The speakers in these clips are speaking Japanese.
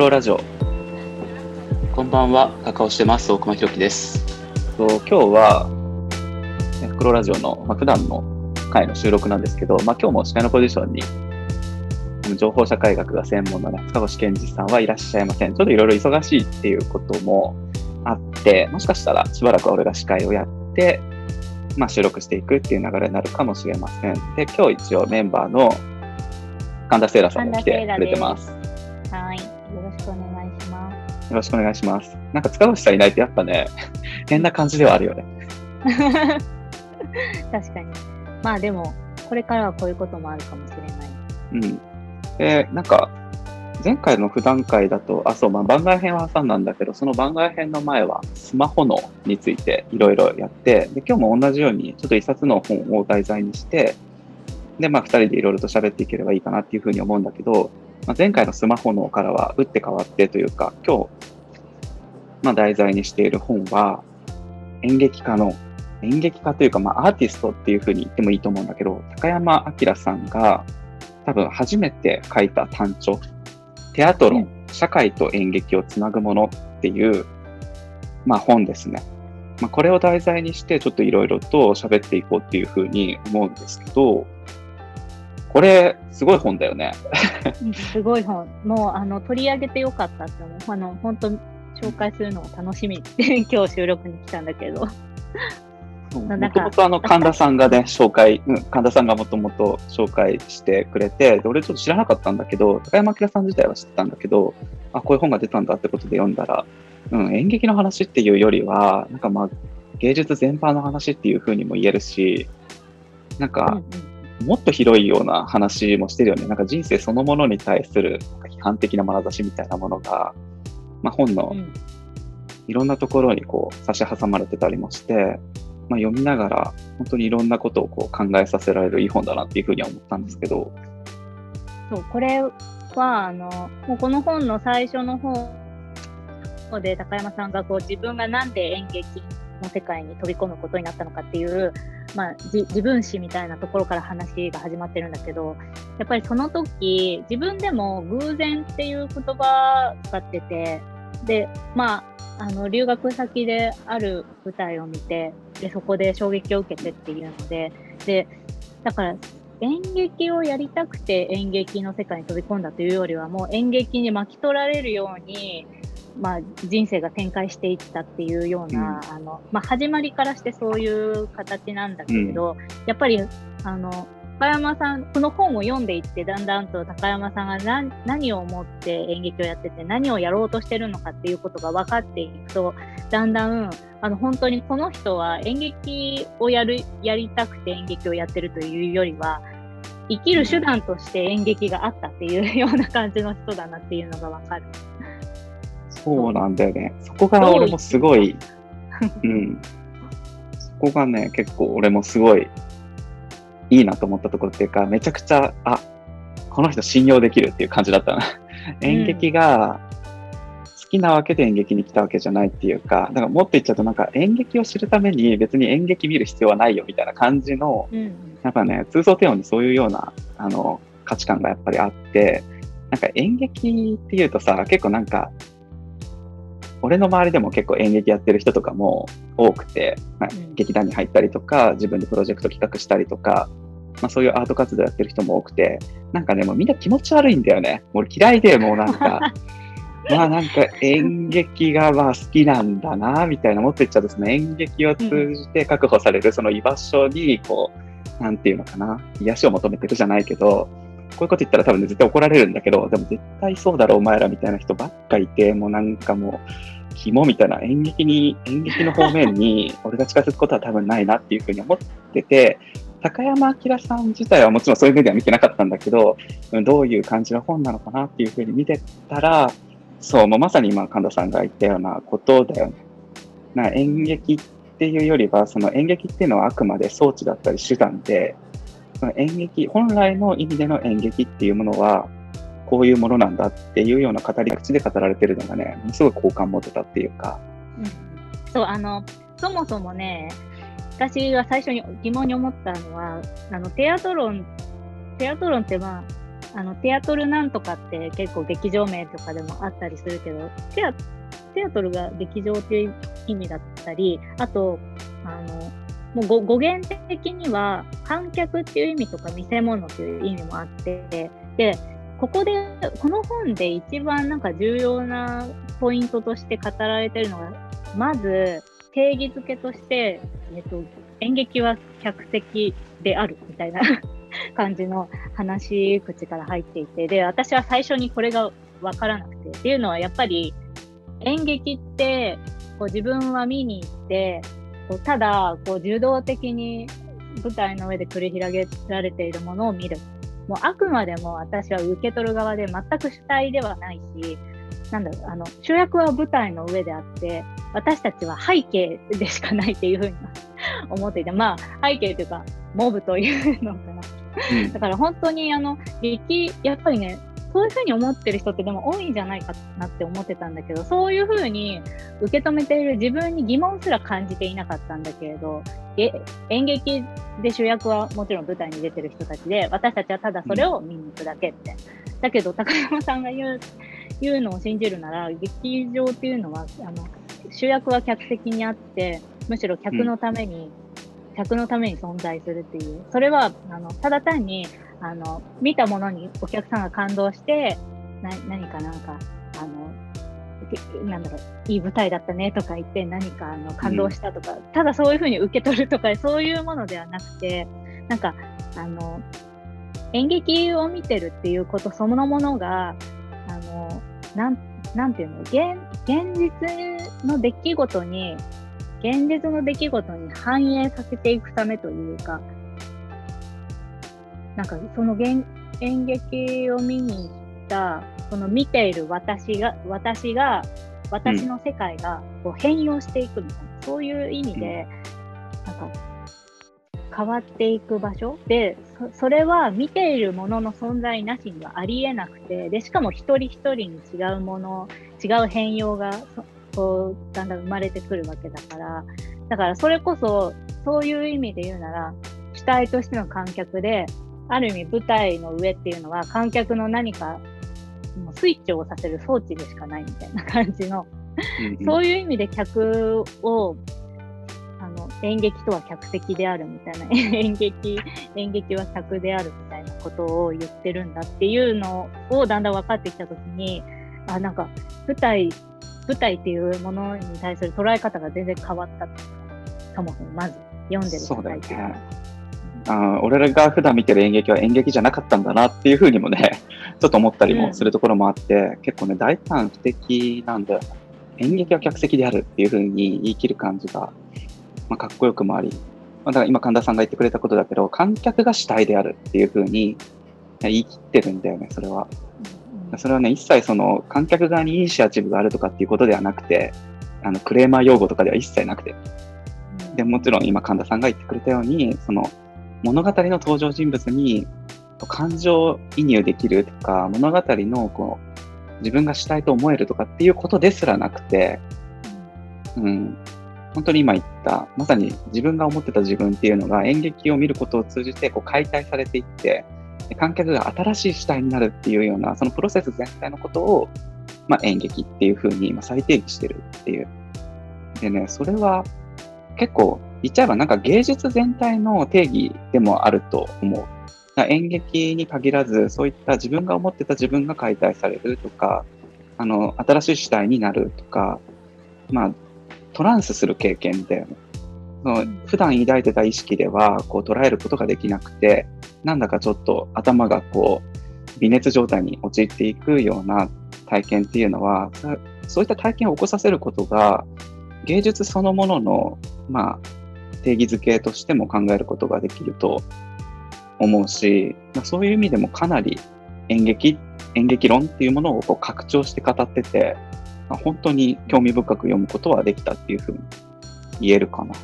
ロラジオ。こんばんは、カカオしてます、大熊ひろきです。と今日は、ねフクロラジオの、まあ、普段の回の収録なんですけど、まあ、今日も司会のポジションに、あの情報社会学が専門のね、塚越健二さんはいらっしゃいません。ちょっといろいろ忙しいっていうこともあって、もしかしたらしばらくは俺が司会をやって、まあ、収録していくっていう流れになるかもしれません。で、今日一応メンバーの神田セイラさんも来てくれてます。はい。よろしくお願いします。なんか塚越さんいないとやっぱね、変な感じではあるよね。確かに。まあでも、これからはこういうこともあるかもしれない。うん。で、なんか、前回の普段会だと、あ、そう、まあ、番外編は挟んだんだけど、その番外編の前は、スマホ脳についていろいろやって、で、今日も同じように、ちょっと一冊の本を題材にして、で、まあ、二人でいろいろと喋っていければいいかなっていうふうに思うんだけど、まあ、前回のスマホ脳からは打って変わってというか、今日、まあ、題材にしている本は、演劇家の、演劇家というか、まあ、アーティストっていうふうに言ってもいいと思うんだけど、高山明さんが、多分初めて書いた単調、テアトロン、社会と演劇をつなぐものっていう、まあ、本ですね。まあ、これを題材にして、ちょっといろいろと喋っていこうっていうふうに思うんですけど、これ、すごい本だよね。うんすごい本。もう、あの、取り上げてよかったって思う。あの、本当紹介するのが楽しみって 今日収録に来たんだけど。もともとあの神田さんがね、紹介、うん、神田さんがもともと紹介してくれて、で俺ちょっと知らなかったんだけど、高山明さん自体は知ってたんだけど、あ、こういう本が出たんだってことで読んだら、うん、演劇の話っていうよりは、なんかまあ、芸術全般の話っていうふうにも言えるし、なんうんか、もっと広いような話もしてるよね。なんか人生そのものに対する批判的な眼差しみたいなものが、まあ、本のいろんなところにこう差し挟まれてたりもして、まあ、読みながら本当にいろんなことをこう考えさせられるいい本だなっていうふうには思ったんですけど、そう、これは、あの、もうこの本の最初の方で高山さんがこう自分がなんで演劇の世界に飛び込むことになったのかっていう、まあ、自分史みたいなところから話が始まってるんだけど、やっぱりその時、自分でも偶然っていう言葉使ってて、で、まあ、あの留学先である舞台を見てでそこで衝撃を受けてっていうのででだから演劇をやりたくて演劇の世界に飛び込んだというよりはもう演劇に巻き取られるように、まあ、人生が展開していったっていうような、あのまあ、始まりからしてそういう形なんだけれど、やっぱりあの高山さん、この本を読んでいって、だんだんと高山さんが何何を思って演劇をやってて、何をやろうとしてるのかっていうことが分かっていくと、だんだん、あの、本当にこの人は演劇をやる、やりたくて演劇をやってるというよりは、生きる手段として演劇があったっていうような感じの人だなっていうのが分かる。そうなんだよね。そこが俺もすごい、うん。そこがね、結構俺もすごいいいなと思ったところっていうか、めちゃくちゃ、あ、この人信用できるっていう感じだったな。演劇が好きなわけで演劇に来たわけじゃないっていうか、だからもっと言っちゃうとなんか演劇を知るために別に演劇見る必要はないよみたいな感じの、うんなんかね、通奏低音にそういうような、あの、価値観がやっぱりあって、なんか演劇っていうとさ、結構なんか、俺の周りでも結構演劇やってる人とかも多くて、まあうん。劇団に入ったりとか、自分でプロジェクト企画したりとか、まあそういうアート活動やってる人も多くて、なんかね、もうみんな気持ち悪いんだよね。もう俺嫌いで、もうなんか、まあなんか演劇がまあ好きなんだな、みたいな、もっと言っちゃうとその演劇を通じて確保されるその居場所に、こう、なんていうのかな、癒しを求めてるじゃないけど、こういうこと言ったら多分ね、絶対怒られるんだけど、でも絶対そうだろ、お前らみたいな人ばっかいて、もうなんかもう、肝みたいな演劇に、演劇の方面に 俺が近づくことは多分ないなっていうふうに思ってて、高山明さん自体はもちろんそういう目では見てなかったんだけど、どういう感じの本なのかなっていうふうに見てたら、そう、もうまさに今神田さんが言ったようなことだよね。な演劇っていうよりは、その演劇っていうのはあくまで装置だったり手段で、その演劇、本来の意味での演劇っていうものは、こういうものなんだっていうような語り口で語られてるのがね、すごい好感持てたっていうか、うん。そう、あの、そもそもね、私が最初に疑問に思ったのは、あの、テアトロン、テアトロンってまあ、あのテアトルなんとかって結構劇場名とかでもあったりするけどテアテアトルが劇場っていう意味だったりあとあのもう語源的には観客っていう意味とか見せ物っていう意味もあってでここでこの本で一番なんか重要なポイントとして語られてるのがまず定義づけとして、えっと、演劇は客席であるみたいな 感じの話口から入っていてで私は最初にこれが分からなくてっていうのはやっぱり演劇ってこう自分は見に行ってこうただこう受動的に舞台の上で繰り広げられているものを見る。もうあくまでも私は受け取る側で全く主体ではないしなんだろうあの主役は舞台の上であって私たちは背景でしかないっていうふうに思っていてまあ背景というかモブというのかな、うん、だから本当にあの劇やっぱりねそういうふうに思ってる人ってでも多いんじゃないかなって思ってたんだけどそういうふうに受け止めている自分に疑問すら感じていなかったんだけれど演劇で主役はもちろん舞台に出てる人たちで私たちはただそれを見に行くだけって、うん、だけど高山さんが言う言うのを信じるなら劇場っていうのはあの主役は客席にあってむしろ客のために、うん、客のために存在するっていう。それはあのただ単にあの見たものにお客さんが感動してな何かなんかあのなんだろういい舞台だったねとか言って何かあの感動したとか、うん、ただそういうふうに受け取るとかそういうものではなくてなんかあの演劇を見てるっていうことそのものがあのなんなんていうの現現実の出来事に現実の出来事に反映させていくためというかなんかその演劇を見に行ったその見ている私が私が私の世界がこう変容していくみたいな、うん、そういう意味で、なんか変わっていく場所でそれは見ているものの存在なしにはありえなくてでしかも一人一人に違うもの違う変容がこうだんだん生まれてくるわけだから。だからそれこそそういう意味で言うなら主体としての観客である意味舞台の上っていうのは観客の何かスイッチを押させる装置でしかないみたいな感じの、そういう意味で客をあの演劇とは客席であるみたいな 演劇演劇は客であるみたいなことを言ってるんだっていうのをだんだん分かってきた時にあなんか舞台舞台っていうものに対する捉え方が全然変わったそもそもまず読んでる舞台っていうのは。あ俺らが普段見てる演劇は演劇じゃなかったんだなっていうふうにもね ちょっと思ったりもするところもあって、うん、結構ね大胆不敵なんだよ演劇は客席であるっていうふうに言い切る感じがまあ、かっこよくもあり、まあ、だから今神田さんが言ってくれたことだけど、観客が主体であるっていうふうに言い切ってるんだよね、それは。それはね、一切その観客側にイニシアチブがあるとかっていうことではなくて、あのクレーマー用語とかでは一切なくて。でもちろん今神田さんが言ってくれたように、その物語の登場人物に感情移入できるとか、物語のこう自分が主体と思えるとかっていうことですらなくて、うん、本当に今言った、まさに自分が思ってた自分っていうのが演劇を見ることを通じてこう解体されていって、観客が新しい主体になるっていうような、そのプロセス全体のことを、まあ、演劇っていうふうに今再定義してるっていう。でね、それは結構言っちゃえばなんか芸術全体の定義でもあると思う。演劇に限らず、そういった自分が思ってた自分が解体されるとか、あの、新しい主体になるとか、まあ、トランスする経験だよね。その普段抱いてた意識ではこう捉えることができなくて、なんだかちょっと頭がこう微熱状態に陥っていくような体験っていうのは、そういった体験を起こさせることが芸術そのものの、まあ、定義づけとしても考えることができると思うし、まあ、そういう意味でもかなり演劇演劇論っていうものをこう拡張して語ってて、まあ、本当に興味深く読むことはできたっていうふうに言えるかな。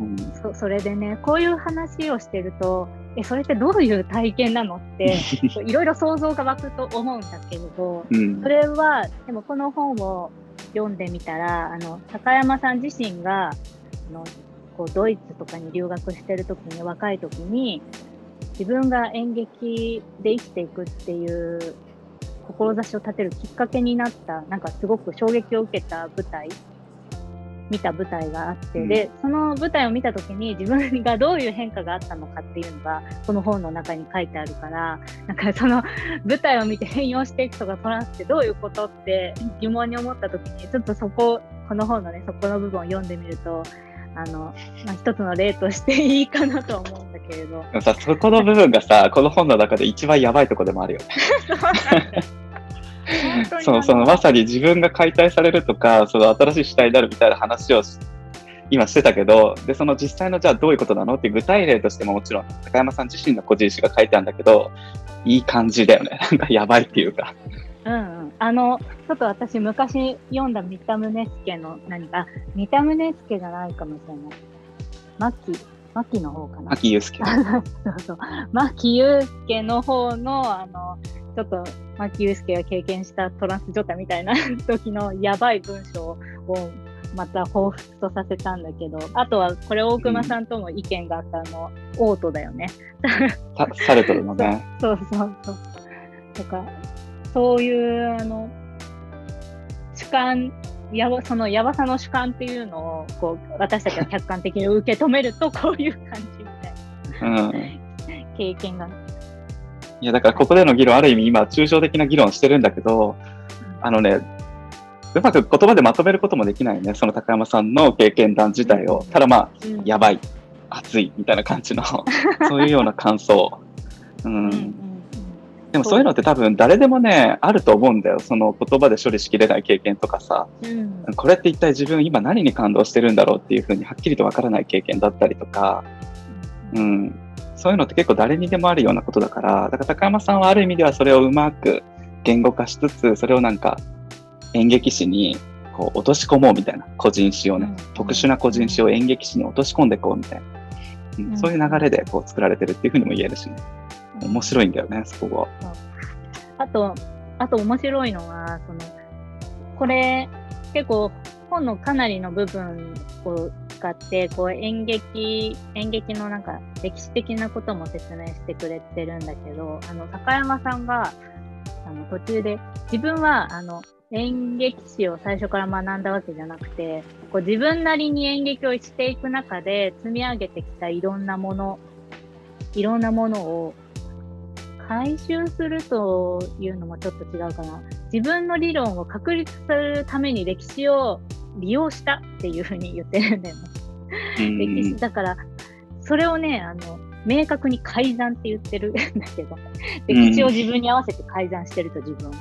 うん、そそれでねこういう話をしてるとえそれってどういう体験なのっていろいろ想像が湧くと思うんだけれど、うん、それはでもこの本を読んでみたらあの高山さん自身があのこうドイツとかに留学してる時に若い時に自分が演劇で生きていくっていう志を立てるきっかけになった、なんかすごく衝撃を受けた舞台見た舞台があって、うん、でその舞台を見た時に自分がどういう変化があったのかっていうのがこの本の中に書いてあるからなんかその舞台を見て変容していくとかトランスってどういうことって疑問に思った時にちょっとそここの本のねそこの部分を読んでみるとあの、まあ、一つの例としていいかなと思うんだけれど。さ そこの部分がさこの本の中で一番やばいとこでもあるよね。そうそのまさに自分が解体されるとかその新しい主体になるみたいな話を今してたけどでその実際のじゃあどういうことなのって具体例としてももちろん高山さん自身の個人史が書いてあるんだけどいい感じだよね。なんかやばいっていうか。うん、うん、あのちょっと私昔読んだ三田宗介の何か三田宗介じゃないかもしれない。牧牧の方かな牧祐介 そうそう牧祐介の方のあのちょっと牧祐介が経験したトランス状態みたいな時のやばい文章をまた彷彿とさせたんだけど、あとはこれ大熊さんとも意見があったの、うん、オートだよね。サルトルのね。そうそうそう。とか、そういうあの主観やばそのやばさの主観っていうのをこう私たちは客観的に受け止めると こういう感じみたいな、うん、経験が。いや、だからここでの議論、ある意味今、抽象的な議論してるんだけど、あのね、うまく言葉でまとめることもできないね、その高山さんの経験談自体を。ただまあ、やばい、熱いみたいな感じの、そういうような感想。うん。でもそういうのって多分誰でもね、あると思うんだよ。その言葉で処理しきれない経験とかさ、うん、これって一体自分今何に感動してるんだろうっていうふうにはっきりとわからない経験だったりとか、うん、そういうのって結構誰にでもあるようなことだから、だから高山さんはある意味ではそれをうまく言語化しつつ、それをなんか演劇史にこう落とし込もうみたいな。個人史をね、うん、特殊な個人史を演劇史に落とし込んでいこうみたいな、うん、うん、そういう流れでこう作られてるっていうふうにも言えるしね、面白いんだよね、そこが。あと、あと面白いのは、その、これ結構本のかなりの部分を使ってこう演劇演劇のなんか歴史的なことも説明してくれてるんだけどあの高山さんがあの途中で自分はあの演劇史を最初から学んだわけじゃなくてこう自分なりに演劇をしていく中で積み上げてきたいろんなものいろんなものを回収するというのもちょっと違うかな。自分の理論を確立するために歴史を利用したっていうふうに言ってるんだよね。歴史だからそれをねあの明確に改ざんって言ってるんだけど。歴史を自分に合わせて改ざんしてると自分は。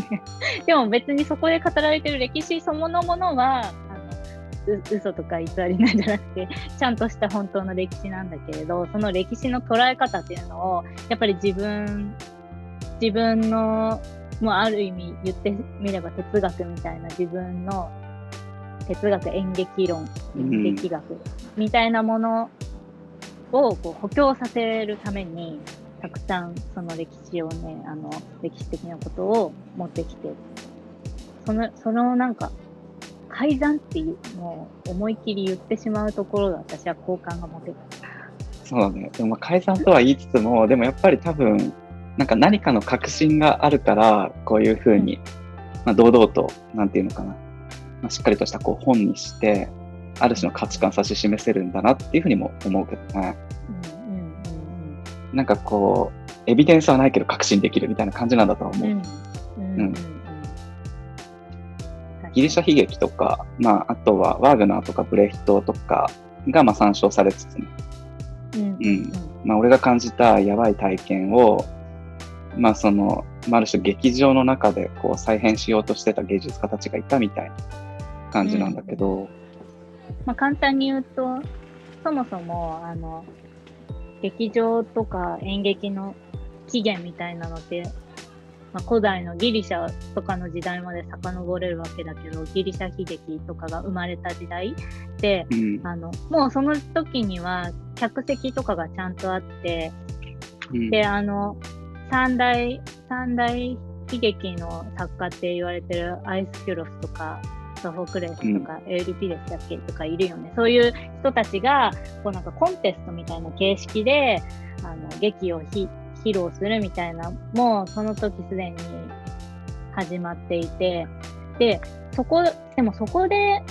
でも別にそこで語られてる歴史そのものは嘘とか偽りなんじゃなくて ちゃんとした本当の歴史なんだけれどその歴史の捉え方っていうのをやっぱり自分自分のもうある意味言ってみれば哲学みたいな自分の哲学演劇論演劇学みたいなものをこう補強させるためにたくさんその歴史をねあの歴史的なことを持ってきてそのそのなんか改ざんっていうのを思い切り言ってしまうところが私は好感が持てる。そうだね。でも改ざんとは言いつつも、でもやっぱり多分、なんか何かの確信があるから、こういうふうに、まあ、堂々と、なんていうのかな、まあ、しっかりとしたこう本にして、ある種の価値観指し示せるんだなっていうふうにも思うけどね。うんうんうんうん、なんかこう、エビデンスはないけど確信できるみたいな感じなんだと思う。うん、うんギリシャ悲劇とか、まあ、あとはワーグナーとかブレヒトとかがまあ参照されつつね、うん、うん、まあ、俺が感じたやばい体験を、まあその、まあ、ある種劇場の中でこう再現しようとしてた芸術家たちがいたみたいな感じなんだけど、うん、まあ、簡単に言うとそもそもあの劇場とか演劇の起源みたいなのって、まあ、古代のギリシャとかの時代まで遡れるわけだけどギリシャ悲劇とかが生まれた時代で、うん、あのもうその時には客席とかがちゃんとあって、うん、であの三大三大悲劇の作家って言われてるアイスキュロスとかソフォクレスとか、エウリピデスだっけとかいるよね。そういう人たちが、こうなんかコンテストみたいな形式で、あの劇を披露するみたいなもうその時すでに始まっていてでそこでもそこで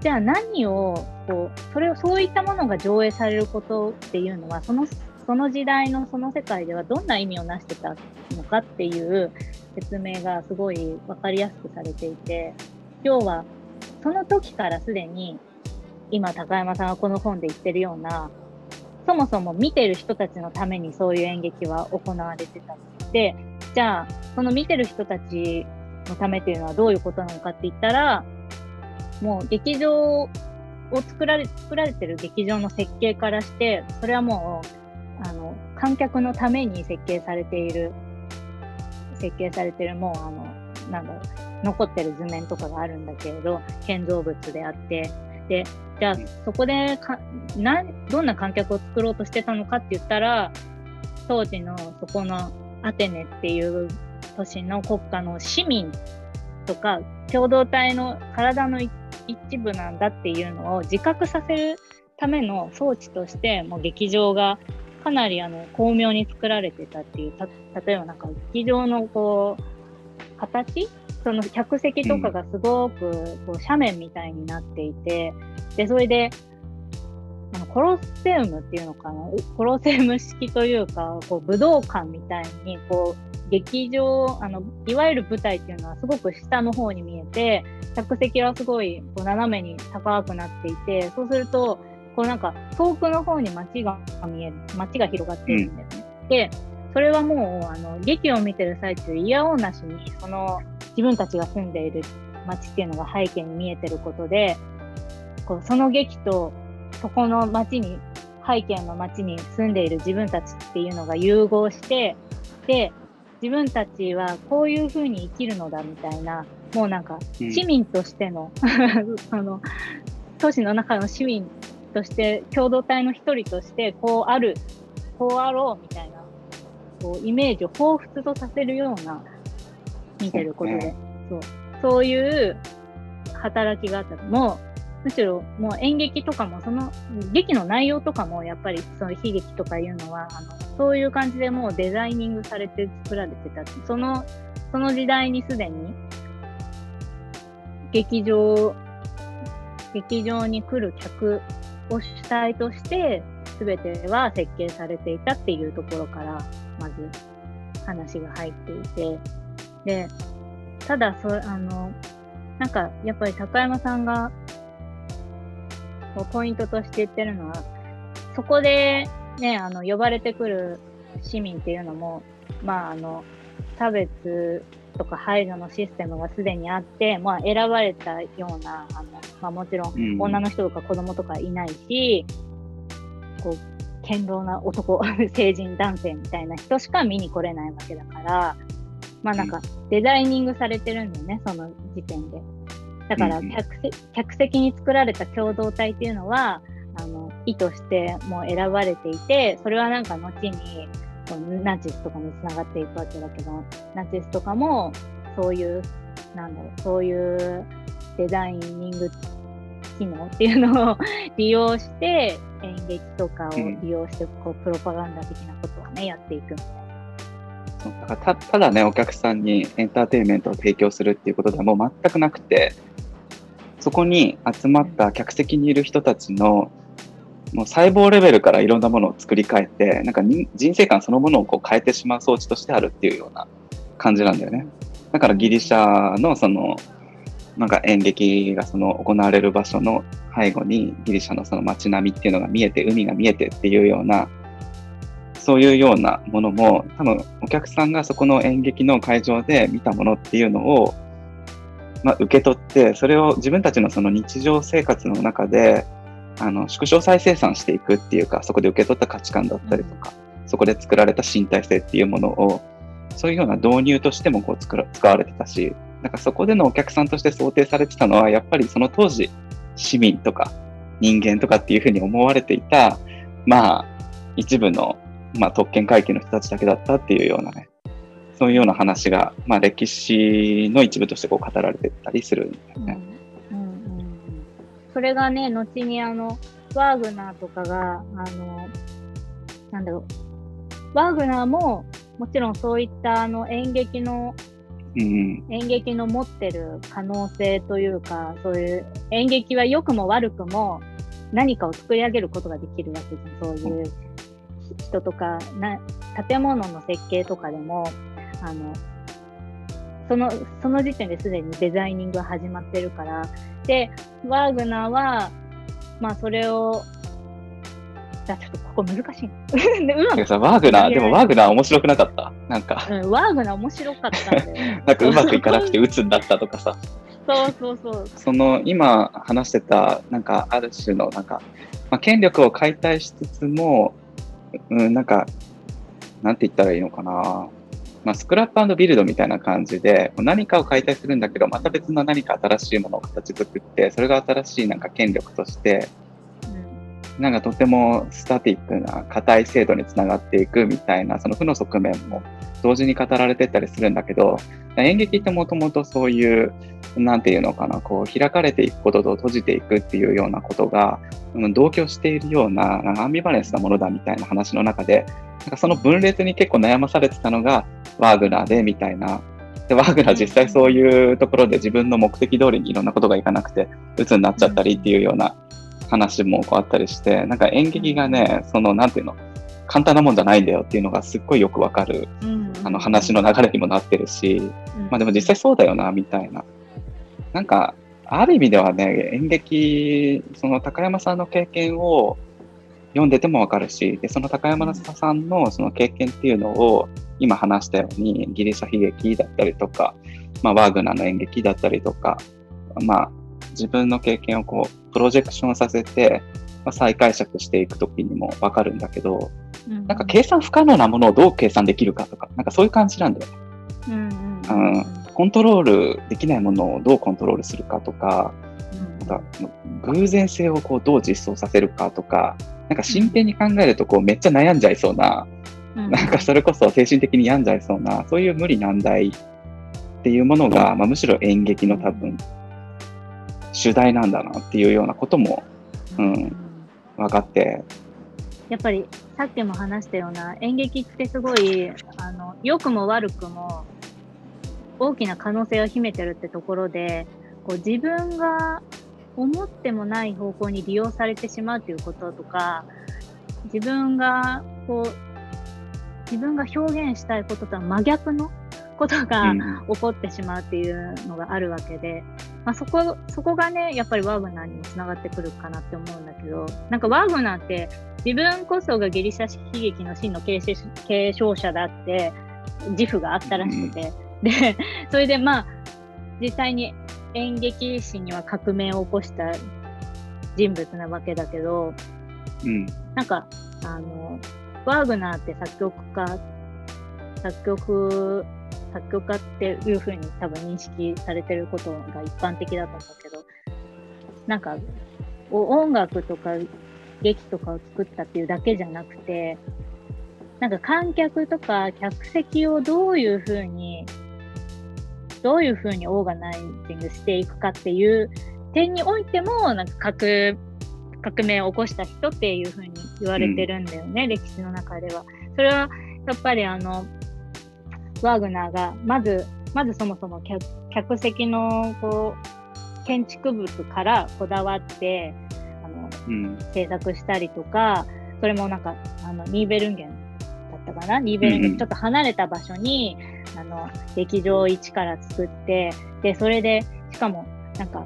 じゃあ何をこうそれをそういったものが上映されることっていうのはそのその時代のその世界ではどんな意味を成してたのかっていう説明がすごい分かりやすくされていて要はその時からすでに今高山さんがこの本で言ってるようなそもそも見てる人たちのためにそういう演劇は行われてたのでじゃあその見てる人たちのためっていうのはどういうことなのかって言ったらもう劇場を作られ作られてる劇場の設計からしてそれはもうあの観客のために設計されている設計されてるもうあのなんだろう残ってる図面とかがあるんだけれど建造物であってでじゃあそこでかなどんな観客を作ろうとしてたのかって言ったら当時のそこのアテネっていう都市の国家の市民とか共同体の体の一部なんだっていうのを自覚させるための装置としてもう劇場がかなりあの巧妙に作られてたっていう例えばなんか劇場のこう形その客席とかがすごくこう斜面みたいになっていて、でそれであのコロッセウムっていうのかな？コロセウム式というかこう武道館みたいにこう劇場あのいわゆる舞台っていうのはすごく下の方に見えて客席はすごいこう斜めに高くなっていてそうするとこうなんか遠くの方に街が見える街が広がってるんですね。うん、でそれはもうあの劇を見てる最中いやおうなしにその自分たちが住んでいる街っていうのが背景に見えてることでこうその劇とそこの街に背景の街に住んでいる自分たちっていうのが融合してで自分たちはこういうふうに生きるのだみたいなもうなんか市民としての、うん、その都市の中の市民として共同体の一人としてこうあるこうあろうみたいなこうイメージを彷彿とさせるような見てることで、そう。そういう働きがあったもむしろもう演劇とかもその劇の内容とかもやっぱりその悲劇とかいうのはあのそういう感じでもうデザイニングされて作られてた。そのその時代にすでに劇場劇場に来る客を主体として全ては設計されていたっていうところからまず話が入っていて。で、ただそ、あの、なんかやっぱり高山さんがポイントとして言ってるのは、そこでね、あの、呼ばれてくる市民っていうのも、まあ、あの、差別とか排除のシステムがすでにあって、まあ、選ばれたような、あのまあ、もちろん女の人とか子供とかいないし、うん、こう、堅牢な男、成人男性みたいな人しか見に来れないわけだから、まあなんかデザイニングされてるんだよね、その時点で。だから客席,、客席に作られた共同体っていうのは、あの意図してもう選ばれていて、それはなんか後にナチスとかにつながっていくわけだけど、ナチスとかもそういう、なんだろう、そういうデザイニング機能っていうのを利用して演劇とかを利用してこうプロパガンダ的なことをねやっていくみたいな。だからただね、お客さんにエンターテインメントを提供するっていうことではもう全くなくて、そこに集まった客席にいる人たちのもう細胞レベルからいろんなものを作り変えて、なんか人生観そのものをこう変えてしまう装置としてあるっていうような感じなんだよね。だからギリシャのその、なんか演劇がその行われる場所の背後にギリシャのその街並みっていうのが見えて、海が見えてっていうような、そういうようなものも、多分お客さんがそこの演劇の会場で見たものっていうのを、まあ、受け取って、それを自分たちのその日常生活の中で、あの縮小再生産していくっていうか、そこで受け取った価値観だったりとか、そこで作られた身体性っていうものを、そういうような導入としてもこう使われてたし、なんかそこでのお客さんとして想定されてたのは、やっぱりその当時、市民とか人間とかっていうふうに思われていた、まあ、一部のまあ、特権階級の人たちだけだったっていうようなね、そういうような話が、まあ、歴史の一部としてこう語られてたりするんだよね。うんうんうん、それがね、後にあの、ワーグナーとかが、あの、なんだろう、ワーグナーももちろんそういったあの演劇のうん。演劇の持ってる可能性というか、そういう演劇は良くも悪くも何かを作り上げることができるわけじゃん。そういう人とか、な建物の設計とかでも、あの、その、その時点ですでにデザイニングが始まってるから、で、ワーグナーは、まあそれを、じゃあちょっとここ難しいな。でうまさ、ワーグナー、でもワーグナー面白くなかった。なんか、うん、ワーグナー面白かったんだよ。なんかうまくいかなくて鬱になったとかさ。そうそうそう。その今話してた、なんかある種の、なんか、まあ、権力を解体しつつも、うん、なんか、なんて言ったらいいのかな。まあ、スクラップビルドみたいな感じで、何かを解体するんだけど、また別の何か新しいものを形作って、それが新しいなんか権力として、なんかとてもスタティックな硬い制度につながっていくみたいな、その負の側面も同時に語られてったりするんだけど、演劇ってもともとそういう、なんていうのかな、こう開かれていくことと閉じていくっていうようなことが、うん同居しているような、なんかアンビバレンスなものだみたいな話の中で、なんかその分裂に結構悩まされてたのがワーグナーでみたいな。で、ワーグナー実際そういうところで自分の目的通りにいろんなことがいかなくて、鬱になっちゃったりっていうような話もこうあったりして、なんか演劇がね、その、なんていうの、簡単なもんじゃないんだよっていうのがすっごいよくわかる、うん。あの話の流れにもなってるし、まあでも実際そうだよな、みたいな。なんか、ある意味ではね、演劇、その高山さんの経験を読んでてもわかるし、で、その高山さんのその経験っていうのを、今話したように、ギリシャ悲劇だったりとか、まあ、ワーグナーの演劇だったりとか、まあ、自分の経験をこう、プロジェクションさせて、まあ、再解釈していくときにもわかるんだけど、うん。なんか計算不可能なものをどう計算できるかとか、なんかそういう感じなんだよね。うんうんうん。コントロールできないものをどうコントロールするかとか、なんか偶然性をこうどう実装させるかとか、なんか真剣に考えるとこうめっちゃ悩んじゃいそうな、うん。なんかそれこそ精神的に病んじゃいそうな、そういう無理難題っていうものが、まあ、むしろ演劇の多分主題なんだなっていうようなこともうん分かって、やっぱりさっきも話したような演劇ってすごいあの良くも悪くも大きな可能性を秘めてるってところでこう自分が思ってもない方向に利用されてしまうということとか自分がこう自分が表現したいこととは真逆のことが、うん。起こってしまうっていうのがあるわけで、まあ、そこそこがねやっぱりワーグナーにもつながってくるかなって思うんだけどなんかワーグナーって自分こそがギリシャ悲劇の真の継承継承者だって自負があったらしくて、でそれでまあ実際に演劇史には革命を起こした人物なわけだけどうん。なんかあのワーグナーって作曲家作曲作曲家っていうふうに多分認識されてることが一般的だと思うけどなんか音楽とか劇とかを作ったっていうだけじゃなくてなんか観客とか客席をどういうふうにどういうふうにオーガナイジングしていくかっていう点においてもなんか革革命を起こした人っていうふうに言われてるんだよね、歴史の中では。それはやっぱりあのワーグナーがまずまずそもそも客客席のこう建築物からこだわってあのうん。制作したりとかそれもなんかあのニーベルンゲンだったかな？ニーベルンゲうんうん。ンちょっと離れた場所に、あの劇場を一から作ってでそれでしかもなんか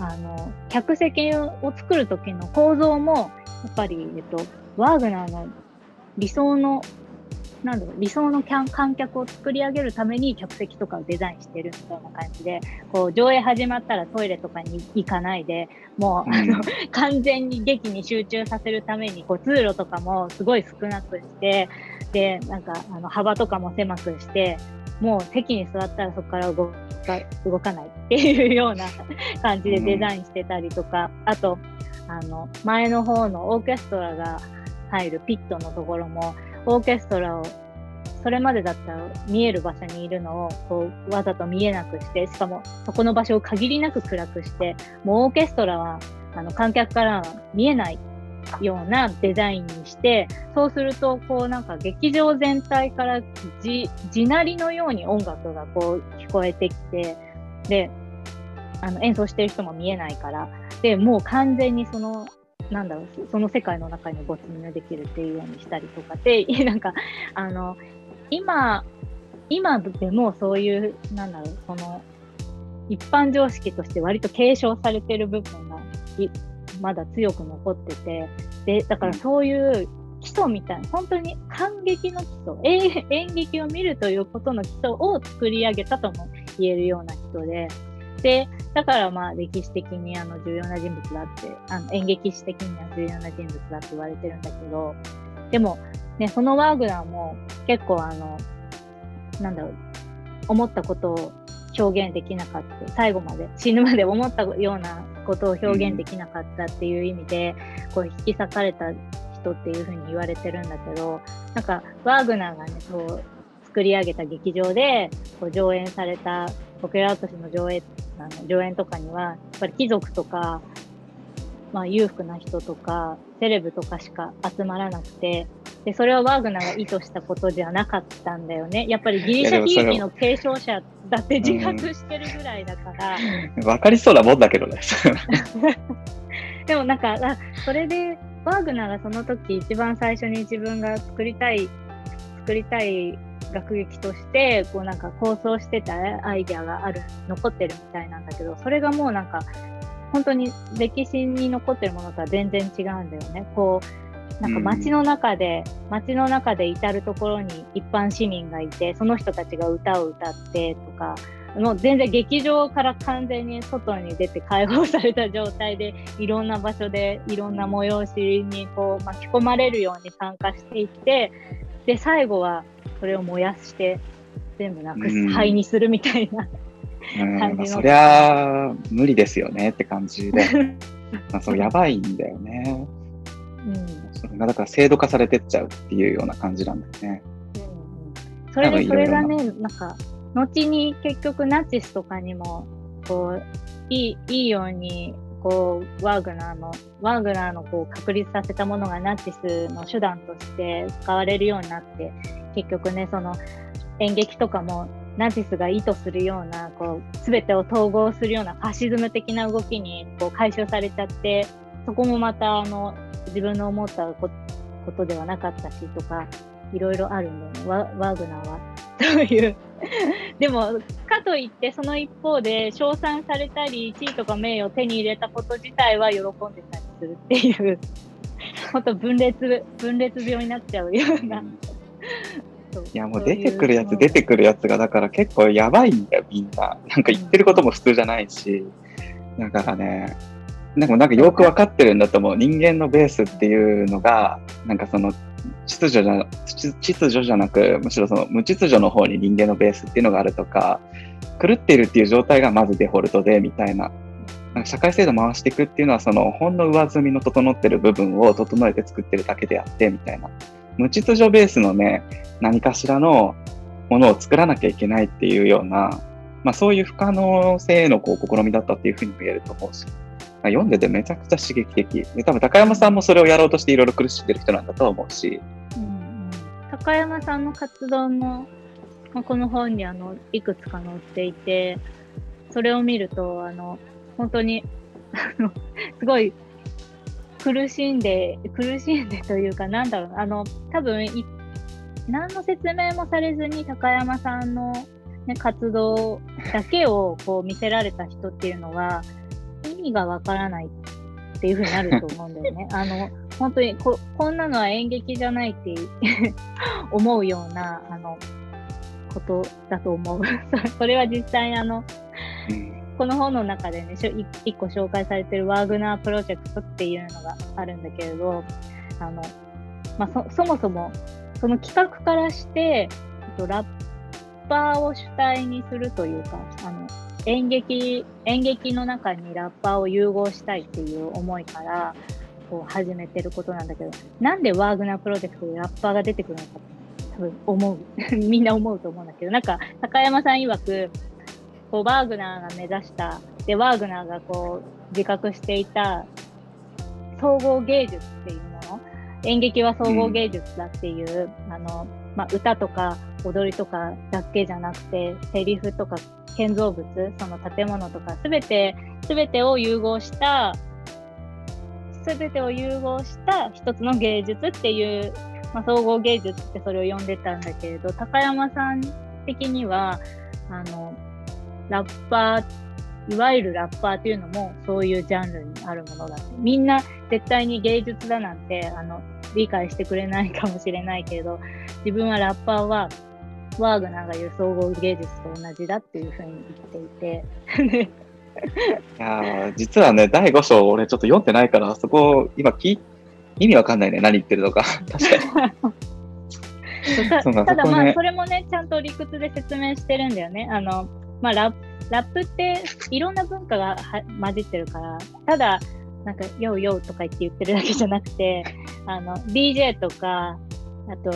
あの客席を作る時の構造もやっぱり、えっと、ワーグナーの理想のなんだろう理想の観客を作り上げるために客席とかをデザインしてるみたいな感じでこう上映始まったらトイレとかに行かないでもう、あの 完全に劇に集中させるためにこう通路とかもすごい少なくしてでなんかあの幅とかも狭くしてもう席に座ったらそこから動か動かないっていうような感じでデザインしてたりとか、あとあの前の方のオーケストラが入るピットのところもオーケストラをそれまでだったら見える場所にいるのをこうわざと見えなくしてしかもそこの場所を限りなく暗くしてもうオーケストラはあの観客からは見えないようなデザインにして、そうすると、こうなんか劇場全体から地鳴りのように音楽がこう聞こえてきて、で、あの演奏してる人も見えないから、で、もう完全にその、なんだろう、その世界の中に没入できるっていうようにしたりとかで、なんか、あの、今、今でもそういう、なんだろう、その、一般常識として割と継承されてる部分がまだ強く残ってて、で、だからそういう基礎みたいな、本当に感激の基礎、演劇を見るということの基礎を作り上げたとも言えるような人で、で、だからまあ歴史的にあの重要な人物だって、あの演劇史的には重要な人物だって言われてるんだけど、でも、ね、そのワーグナーも結構あの、なんだろう、思ったことを表現できなかった、最後まで死ぬまで思ったようなことを表現できなかったっていう意味で、こう引き裂かれた人っていうふうに言われてるんだけど、なんかワーグナーがね、そう作り上げた劇場でこう上演されたポケラート氏の上演あの上演とかには、やっぱり貴族とか、まあ、裕福な人とか、セレブとかしか集まらなくて、で、それはワーグナーが意図したことじゃなかったんだよね。やっぱりギリシャ悲劇の継承者だって自覚してるぐらいだから。わ、うん、かりそうなもんだけどね。でもなんか、それで、ワーグナーがその時一番最初に自分が作りたい、作りたい学劇としてこうなんか構想してたアイデアがある残ってるみたいなんだけどそれがもうなんか本当に歴史に残ってるものとは全然違うんだよね。こうなんか街の中で、うん、街の中で至る所に一般市民がいてその人たちが歌を歌ってとかもう全然劇場から完全に外に出て解放された状態でいろんな場所でいろんな催しにこう巻き込まれるように参加していってで最後はそれを燃やして全部なくす、うん、灰にするみたいな。感じの、そりゃ無理ですよねって感じで。まあそうやばいんだよね、うん、それがだから制度化されてっちゃうっていうような感じなんだよね、うん、それでそれがねなんか後に結局ナチスとかにもこういいいいようにこうワーグナーのワーグナーのこう確立させたものがナチスの手段として使われるようになって結局ねその演劇とかもナチスが意図するようなこう全てを統合するようなファシズム的な動きにこう回収されちゃってそこもまたあの自分の思ったことではなかったしとかいろいろあるんだよねワワーグナーは。そういう でもかといってその一方で称賛されたり地位とか名誉を手に入れたこと自体は喜んでたりするっていう 本当分裂分裂病になっちゃうような。いやもう出てくるやつ出てくるやつがだから結構やばいんだよみんな。なんか言ってることも普通じゃないし。だからね、なんかなんかよく分かってるんだと思う。人間のベースっていうのが、なんかその秩序じゃ秩序じゃなく、むしろその無秩序の方に人間のベースっていうのがあるとか、狂っているっていう状態がまずデフォルトでみたいな。なんか社会制度回していくっていうのは、そのほんの上積みの整ってる部分を整えて作ってるだけであってみたいな。無秩序ベースのね、何かしらのものを作らなきゃいけないっていうような、まあ、そういう不可能性へのこう試みだったっていうふうにも言えると思うし、まあ、読んでてめちゃくちゃ刺激的。で多分高山さんもそれをやろうとしていろいろ苦しんでる人なんだと思うし、うん、高山さんの活動も、まあ、この本にあのいくつか載っていてそれを見るとあの本当にすごい苦しんで、苦しんでというか、なんだろう、あの、多分何の説明もされずに高山さんの、ね、活動だけをこう見せられた人っていうのは、意味がわからないっていうふうになると思うんだよね。あの、本当にこ、こんなのは演劇じゃないって 思うような、あの、ことだと思う。それは実際あの、この本の中でね、一個紹介されてるワーグナープロジェクトっていうのがあるんだけれど、あの、まあ、そそもそも、その企画からして、ラッパーを主体にするというか、あの、演劇、演劇の中にラッパーを融合したいっていう思いから、こう始めてることなんだけど、なんでワーグナープロジェクトでラッパーが出てくるのか多分思う。みんな思うと思うんだけど、なんか、高山さん曰く、こうワーグナーが目指したでワーグナーがこう自覚していた総合芸術っていうもの演劇は総合芸術だっていう、あのまあ、歌とか踊りとかだけじゃなくてセリフとか建造物その建物とか全て全てを融合した全てを融合した一つの芸術っていう、まあ、総合芸術ってそれを呼んでたんだけれど高山さん的にはあのラッパーいわゆるラッパーっていうのもそういうジャンルにあるものだって。みんな絶対に芸術だなんてあの理解してくれないかもしれないけれど自分はラッパーはワーグナーが言う総合芸術と同じだっていうふうに言っていて いや実はね、第5章、俺ちょっと読んでないから、そこ、今聞、意味わかんないね、何言ってるのか。確かに。た ただまあ、それもね、ちゃんと理屈で説明してるんだよね。あの、まあラ、ラップっていろんな文化が混じってるから、ただ、なんか、ヨーヨーとか言って言ってるだけじゃなくて、あの、DJ とか、あと、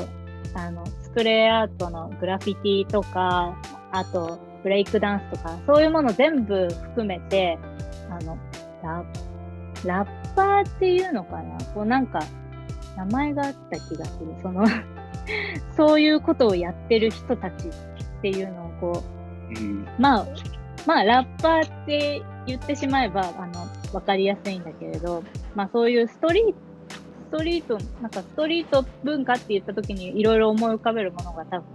あの、スプレーアートのグラフィティとか、あと、ブレイクダンスとか、そういうもの全部含めて、あの、ララッパーっていうのかな？こうなんか、名前があった気がする。その そういうことをやってる人たちっていうのをこう、うん、まあ、まあ、ラッパーって言ってしまえば、あの、わかりやすいんだけれど、まあそういうストリート、ストリート、なんかストリート文化って言った時にいろいろ思い浮かべるものが多分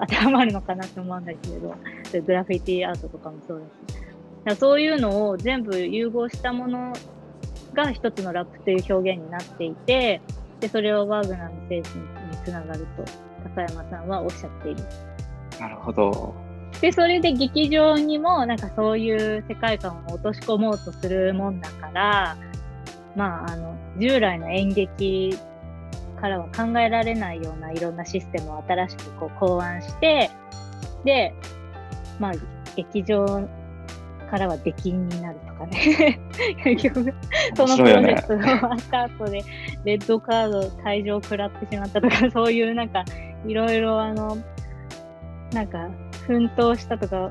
当てはまるのかなって思うんだけれど、グラフィティアートとかもそうだし。だそういうのを全部融合したものが一つのラップという表現になっていて、で、それをワーグナーの精神につながると、高山さんはおっしゃっている。なるほど。で、それで劇場にもなんかそういう世界観を落とし込もうとするもんだから、まあ、あの、従来の演劇からは考えられないようないろんなシステムを新しくこう考案して、で、まあ、劇場からは出禁になるとかね。そのプロジェクトが終わった後で、レッドカード退場食らってしまったとか、そういうなんか、いろいろあの、なんか、奮闘したとか、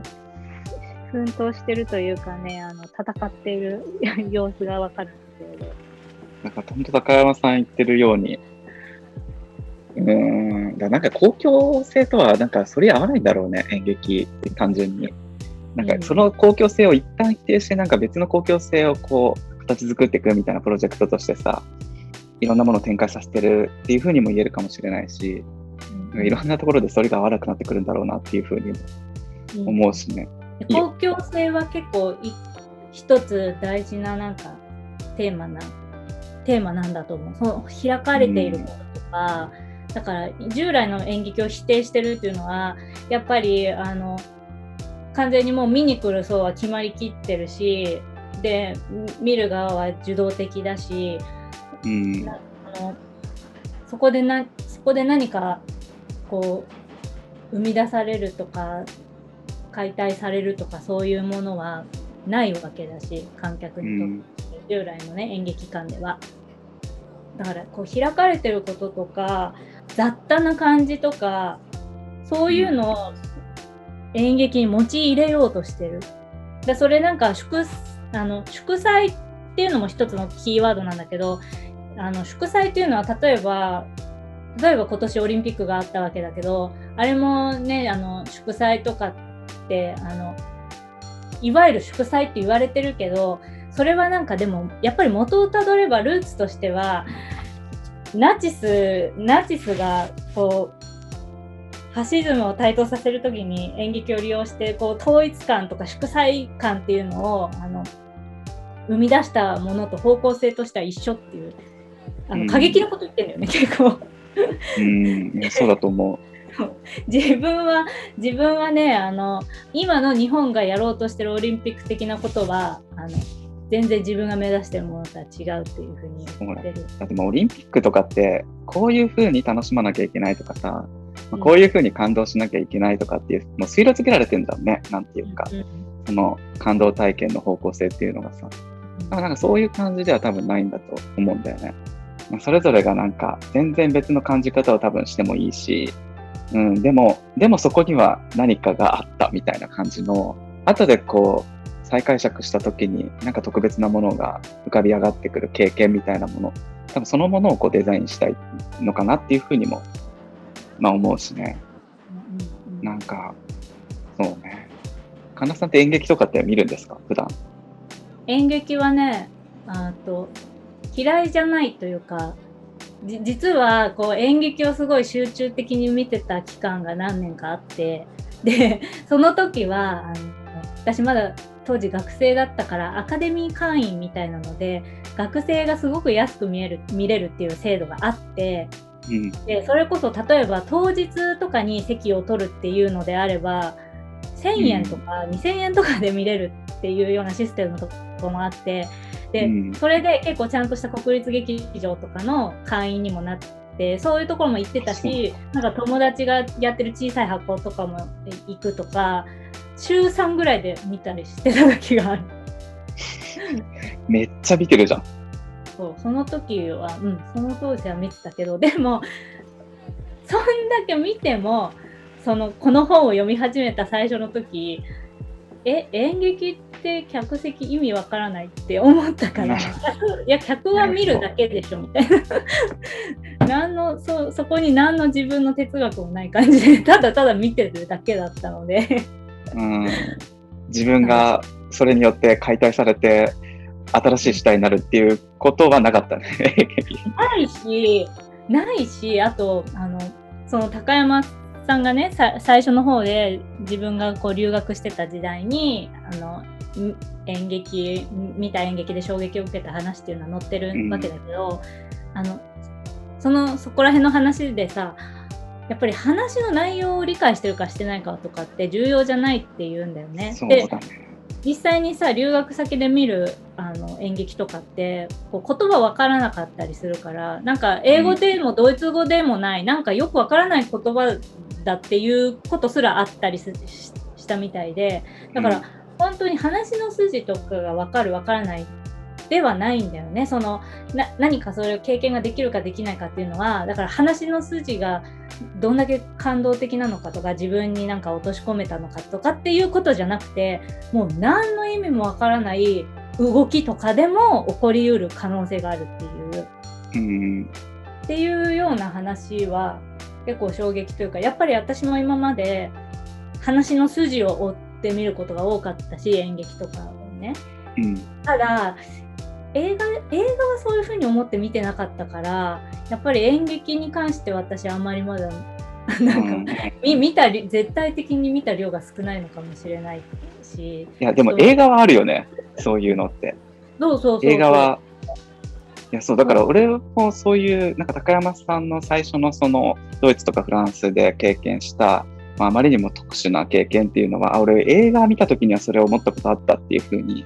奮闘してるというかね、あの、戦っている様子がわかる。なんか、本当高山さん言ってるように、うん。だなんか公共性とはなんかそれ合わないんだろうね演劇って単純に。なんかその公共性を一旦否定してなんか別の公共性をこう形作っていくみたいなプロジェクトとしてさいろんなものを展開させてるっていうふうにも言えるかもしれないし、うん、いろんなところでそれが合わなくなってくるんだろうなっていうふうに思うしね。うん、公共性は結構一つ大事ななんかテーマなテーマなんだと思う。その開かれていることとか、うん。だから従来の演劇を否定してるっていうのはやっぱりあの完全にもう見に来る層は決まりきってるしで見る側は受動的だし、うん、あのそこでなそこで何かこう生み出されるとか解体されるとかそういうものはないわけだし観客にとって、従来のね演劇館では。だからこう開かれてることとか雑多な感じとかそういうのを演劇に用い入れようとしてる。でそれなんか祝あの祝祭っていうのも一つのキーワードなんだけどあの祝祭っていうのは例えば例えば今年オリンピックがあったわけだけどあれもねあの祝祭とかってあのいわゆる祝祭って言われてるけどそれはなんかでもやっぱり元をたどればルーツとしてはナチスナチスがこうファシズムを台頭させる時に演劇を利用してこう統一感とか祝祭感っていうのをあの生み出したものと方向性としては一緒っていうあの過激なこと言ってるんだよね、うん、結構。うんそうだと思う。自分は自分はねあの今の日本がやろうとしてるオリンピック的なことはあの全然自分が目指してるものとは違うっていうふうに言ってる。だってオリンピックとかってこういうふうに楽しまなきゃいけないとかさ、まあ、こういうふうに感動しなきゃいけないとかっていう、もう推論付けられてんだねなんていうか、うん、その感動体験の方向性っていうのがさ、うん、なんかそういう感じでは多分ないんだと思うんだよね。まあ、それぞれがなんか全然別の感じ方を多分してもいいし、うん、でも、でもそこには何かがあったみたいな感じの、後でこう、再解釈した時になんか特別なものが浮かび上がってくる経験みたいなもの。多分そのものをこうデザインしたいのかなっていうふうにも、まあ、思うしね。うんうんうん。なんかそうね。神田さんって演劇とかって見るんですか？普段。演劇はねあと嫌いじゃないというかじ実はこう演劇をすごい集中的に見てた期間が何年かあってでその時はあの私まだ当時学生だったからアカデミー会員みたいなので学生がすごく安く見える見れるっていう制度があってうん。でそれこそ例えば当日とかに席を取るっていうのであれば1000円とか2000円とかで見れるっていうようなシステムのとこもあってで、うん。それで結構ちゃんとした国立劇場とかの会員にもなってそういうところも行ってたしなんか友達がやってる小さい箱とかも行くとか週3ぐらいで見たりしてた時がある。めっちゃ見てるじゃん。そうその時は、うん、その当時は見てたけどでもそんだけ見てもそのこの本を読み始めた最初の時え演劇って客席意味わからないって思ったから客いや客は見るだけでしょみたいな。何のそそこに何の自分の哲学もない感じでただただ見てるだけだったのでうん。自分がそれによって解体されて新しい主体になるっていうことはなかったね。ないし、ないし、あと、あの、その高山さんがね、最初の方で自分がこう留学してた時代に、あの、演劇、見た演劇で衝撃を受けた話っていうのは載ってるわけだけど、あの、その、そこら辺の話でさ、やっぱり話の内容を理解してるかしてないかとかって重要じゃないって言うんだよね。ね実際にさ留学先で見るあの演劇とかってこう言葉わからなかったりするからなんか英語でもドイツ語でもない、なんかよくわからない言葉だっていうことすらあったりすししたみたいでだから、うん本当に話の筋とかがわかるわからないではないんだよね。そのな何かそれを経験ができるかできないかっていうのはだから話の筋がどんだけ感動的なのかとか自分になんか落とし込めたのかとかっていうことじゃなくてもう何の意味もわからない動きとかでも起こりうる可能性があるっていう。うんっていうような話は結構衝撃というかやっぱり私も今まで話の筋を追って見ることが多かったし演劇とかをね。うん。ただ映画映画はそういうふうに思って見てなかったからやっぱり演劇に関して私あんまりまだ なんか、み見たり絶対的に見た量が少ないのかもしれないし。いやでも映画はあるよね。そういうのって。そうそう映画はいやそうだから俺もそういうなんか高山さんの最初のそのドイツとかフランスで経験した、まあ、あまりにも特殊な経験っていうのはあ俺映画見た時にはそれを思ったことあったっていうふうにうん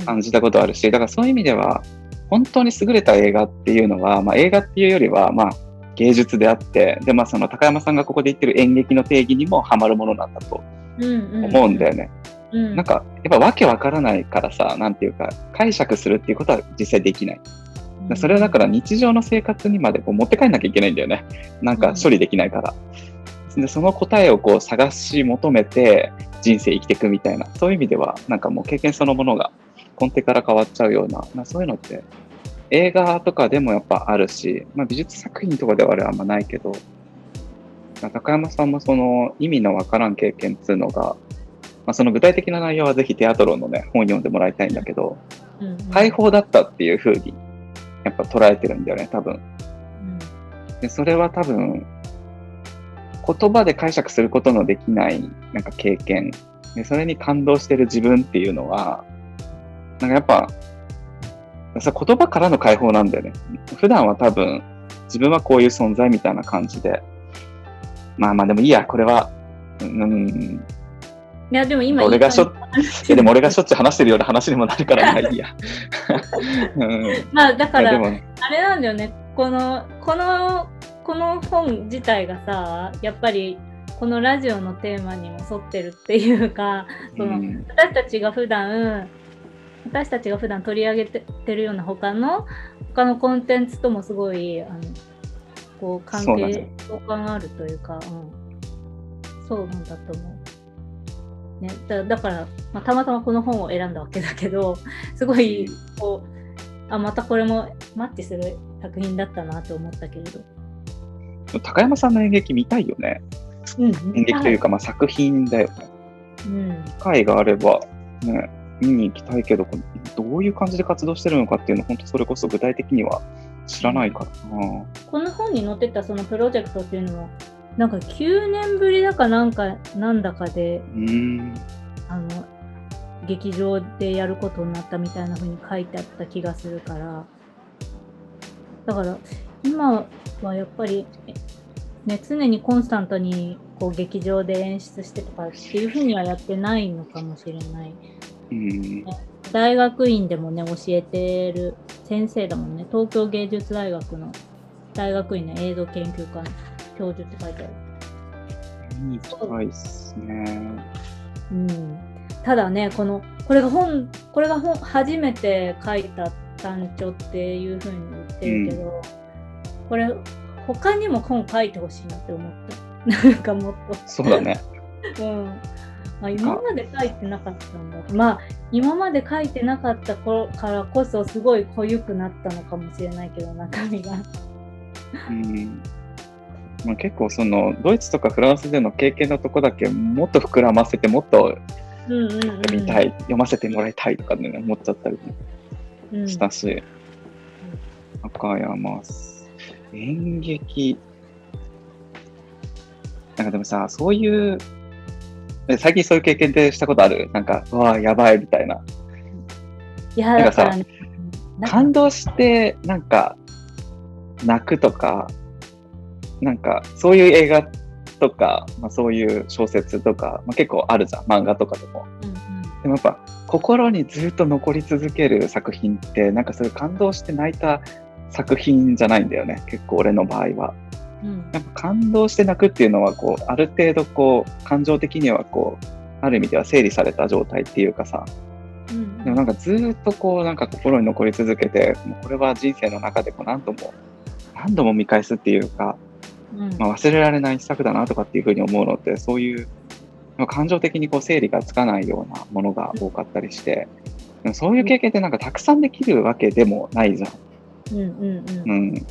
感じたことあるしだからそういう意味では本当に優れた映画っていうのは、まあ、映画っていうよりはまあ芸術であってで、まあ、その高山さんがここで言ってる演劇の定義にもハマるものなんだとうん思うんだよね。うんなんかやっぱわけわからないからさなんていうか解釈するっていうことは実際できない。うんそれはだから日常の生活にまでこう持って帰んなきゃいけないんだよね。なんか処理できないから。でその答えをこう探し求めて人生生きていくみたいな、そういう意味ではなんかもう経験そのものが根底から変わっちゃうような、まあ、そういうのって映画とかでもやっぱあるし、まあ、美術作品とかではあれはあんまないけど、まあ高山さんもその意味のわからん経験っていうのが、まあ、その具体的な内容はぜひテアトロのね、本読んでもらいたいんだけど、うん解放だったっていう風にやっぱ捉えてるんだよね、多分。うん。で、それは多分、言葉で解釈することのできないなんか経験。で、それに感動してる自分っていうのは、なんかやっぱ、さ言葉からの解放なんだよね。普段は多分、自分はこういう存在みたいな感じで、まあまあでもいいや、これは、うん、いやでも今俺がしょでも俺がしょっちゅう話してるような話にもなるから、まあいいや。うん、いまあだからあれなんだよね。このこのこの本自体がさやっぱりこのラジオのテーマにも沿ってるっていうかその、うん。私たちが普段私たちが普段取り上げててるような他の他のコンテンツともすごいあのこう関係そうなんだよ相関あるというか、うん、そうなんだと思う。ね、だだから、まあ、たまたまこの本を選んだわけだけど すごいこうあまたこれもマッチする作品だったなと思ったけれど。高山さんの演劇見たいよね。うん、演劇というか、まあ、作品だよね。うん、機会があれば、ね、見に行きたいけど、どういう感じで活動してるのかっていうの、本当それこそ具体的には知らないからな。この本に載ってたそのプロジェクトっていうのも、なんか9年ぶりだかなんか、なんだかで、うん。あの、劇場でやることになったみたいな風に書いてあった気がするから、だから今はやっぱり、ね、常にコンスタントにこう劇場で演出してとかっていう風にはやってないのかもしれない。うん。大学院でもね、教えてる先生だもんね。東京芸術大学の大学院の映像研究科の教授って書いてある。見に行きたいっすね。うん。ただね、この、これが本、これが本、初めて書いた単調っていう風に言ってるけど、これ、他にも本書いてほしいなって思った。なんかもっと。そうだね。うん。あ今まで書いてなかったんだ。まあ、今まで書いてなかった頃からこそ、すごい濃ゆくなったのかもしれないけど、中身が。うん。まあ、結構そのドイツとかフランスでの経験のとこだけもっと膨らませてもっとうんうん、うん。見たい、読ませてもらいたいとかね思っちゃったりうん。したし、赤山演劇なんかでもさそういうえ最近そういう経験ってしたことある？なんかうわあやばいみたいな。いや、なんかさだからね、感動してなんか泣くとかなんかそういう映画とか、まあ、そういう小説とか、まあ、結構あるじゃん漫画とかでも。うんでもやっぱ心にずっと残り続ける作品ってなんかそういう感動して泣いた作品じゃないんだよね結構俺の場合はうん。うんやっぱ感動して泣くっていうのはこうある程度こう感情的にはこうある意味では整理された状態っていうかさ。うんでもなんかずーっとこうなんか心に残り続けてもうこれは人生の中でこう何度も何度も見返すっていうか、うん。まあ、忘れられない一作だなとかっていうふうに思うのってそういうまあ感情的にこう整理がつかないようなものが多かったりして。でもそういう経験ってなんかたくさんできるわけでもないじゃんうんうん。うん、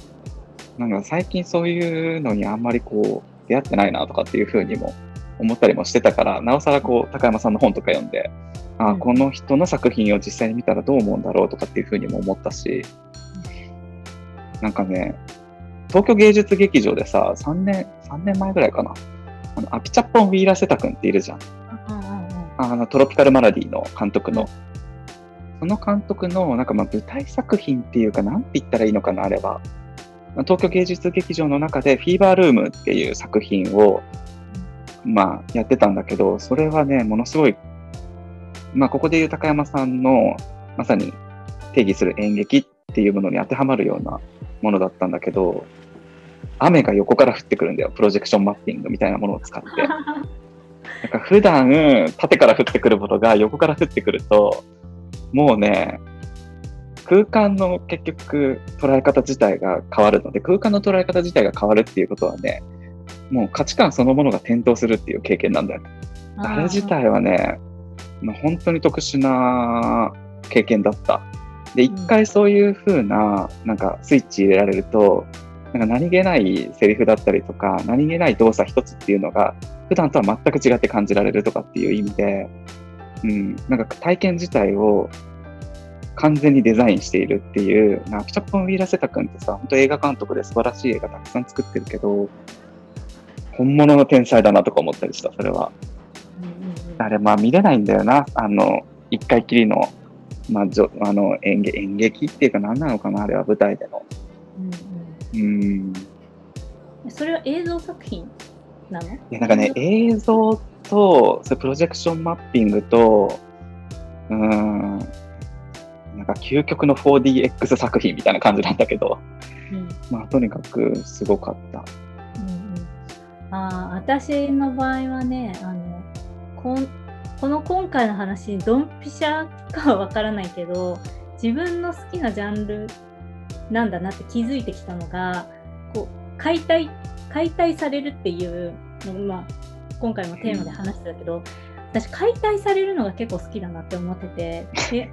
なんか最近そういうのにあんまりこう出会ってないなとかっていうふうにも思ったりもしてたからなおさらこう高山さんの本とか読んでうん。この人の作品を実際に見たらどう思うんだろうとかっていうふうにも思ったしなんかね東京芸術劇場でさ3年3年前ぐらいかな。あのアピチャッポン・ウィーラセタ君っているじゃん。うんうんうんあのトロピカル・マラディの監督の、その監督のなんかまあ舞台作品っていうか、なんて言ったらいいのかな、あれば、まあ東京芸術劇場の中で、フィーバールームっていう作品を、まあ、やってたんだけど、それはね、ものすごい、まあ、ここでいう高山さんの、まさに定義する演劇っていうものに当てはまるようなものだったんだけど、雨が横から降ってくるんだよ、プロジェクションマッピングみたいなものを使って。なんか普段縦から降ってくるものが横から降ってくると、もうね、空間の結局捉え方自体が変わるので、空間の捉え方自体が変わるっていうことはね、もう価値観そのものが転倒するっていう経験なんだよね。あれ自体はね、まあ本当に特殊な経験だった。で、一回そういう風な、なんかスイッチ入れられると、なんか何気ないセリフだったりとか、何気ない動作一つっていうのが、普段とは全く違って感じられるとかっていう意味で、うん、なんか体験自体を完全にデザインしているっていう、なんかピチャン・ウィーラセタ君ってさ、本当映画監督で素晴らしい映画たくさん作ってるけど、本物の天才だなとか思ったりした、それは。あれ、まあ見れないんだよな。あの、一回きりの、まあ、じょあの演劇演劇っていうか何なのかな、あれは舞台での。うんうんうん。それは映像作品なの？いや、なんかね、映像と、それプロジェクションマッピングと、うーん、なんか究極の 4DX 作品みたいな感じなんだけど、うんまあ、とにかくすごかった。うんうん、ああ私の場合はねあのこんこの今回の話ドンピシャかはわからないけど自分の好きなジャンルなんだなって気づいてきたのがこう解体解体されるっていうの、まあ、今回もテーマで話してたけど、私解体されるのが結構好きだなって思ってて で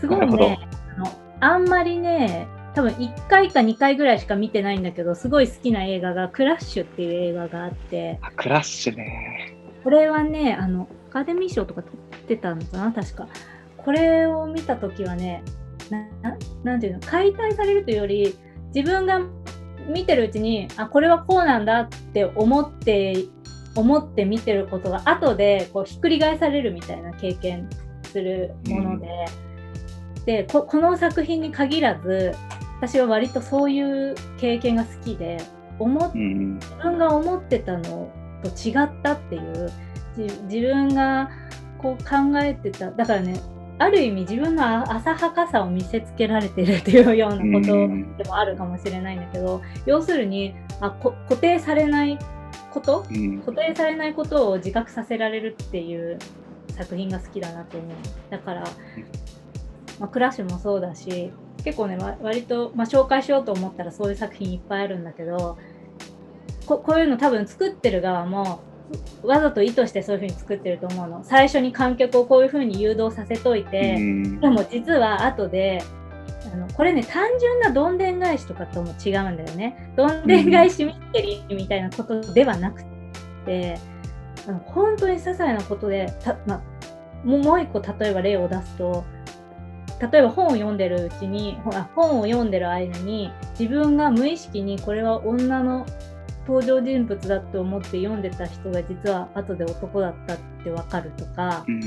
すごいね。あのあんまりね多分1回か2回ぐらいしか見てないんだけどすごい好きな映画が「クラッシュ」っていう映画があって。あクラッシュね。これはねあのアカデミー賞とか取ってたのかな確か。これを見た時はねななんていうの解体されるというより自分が見てるうちにあこれはこうなんだって思って思って見てることが後でこうひっくり返されるみたいな経験するもので、うん、でここの作品に限らず私は割とそういう経験が好きで思、うん、自分が思ってたのと違ったっていう自分がこう考えてただからねある意味自分の浅はかさを見せつけられてるっていうようなことでもあるかもしれないんだけど、要するにあ固定されないこと、うん、固定されないことを自覚させられるっていう作品が好きだなと思う。だから、まあ、クラッシュもそうだし結構ね割と、まあ、紹介しようと思ったらそういう作品いっぱいあるんだけどここういうの多分作ってる側もわざと意図してそういう風に作ってると思うの。最初に観客をこういう風に誘導させといて、でも実は後であのこれね単純などんでん返しとかとも違うんだよね。どんでん返しミステリーみたいなことではなくて、あの本当に些細なことでた、ま、もう一個例えば例を出すと例えば本を読んでるうちに本を読んでる間に自分が無意識にこれは女の登場人物だと思って読んでた人が実は後で男だったって分かるとか、うん、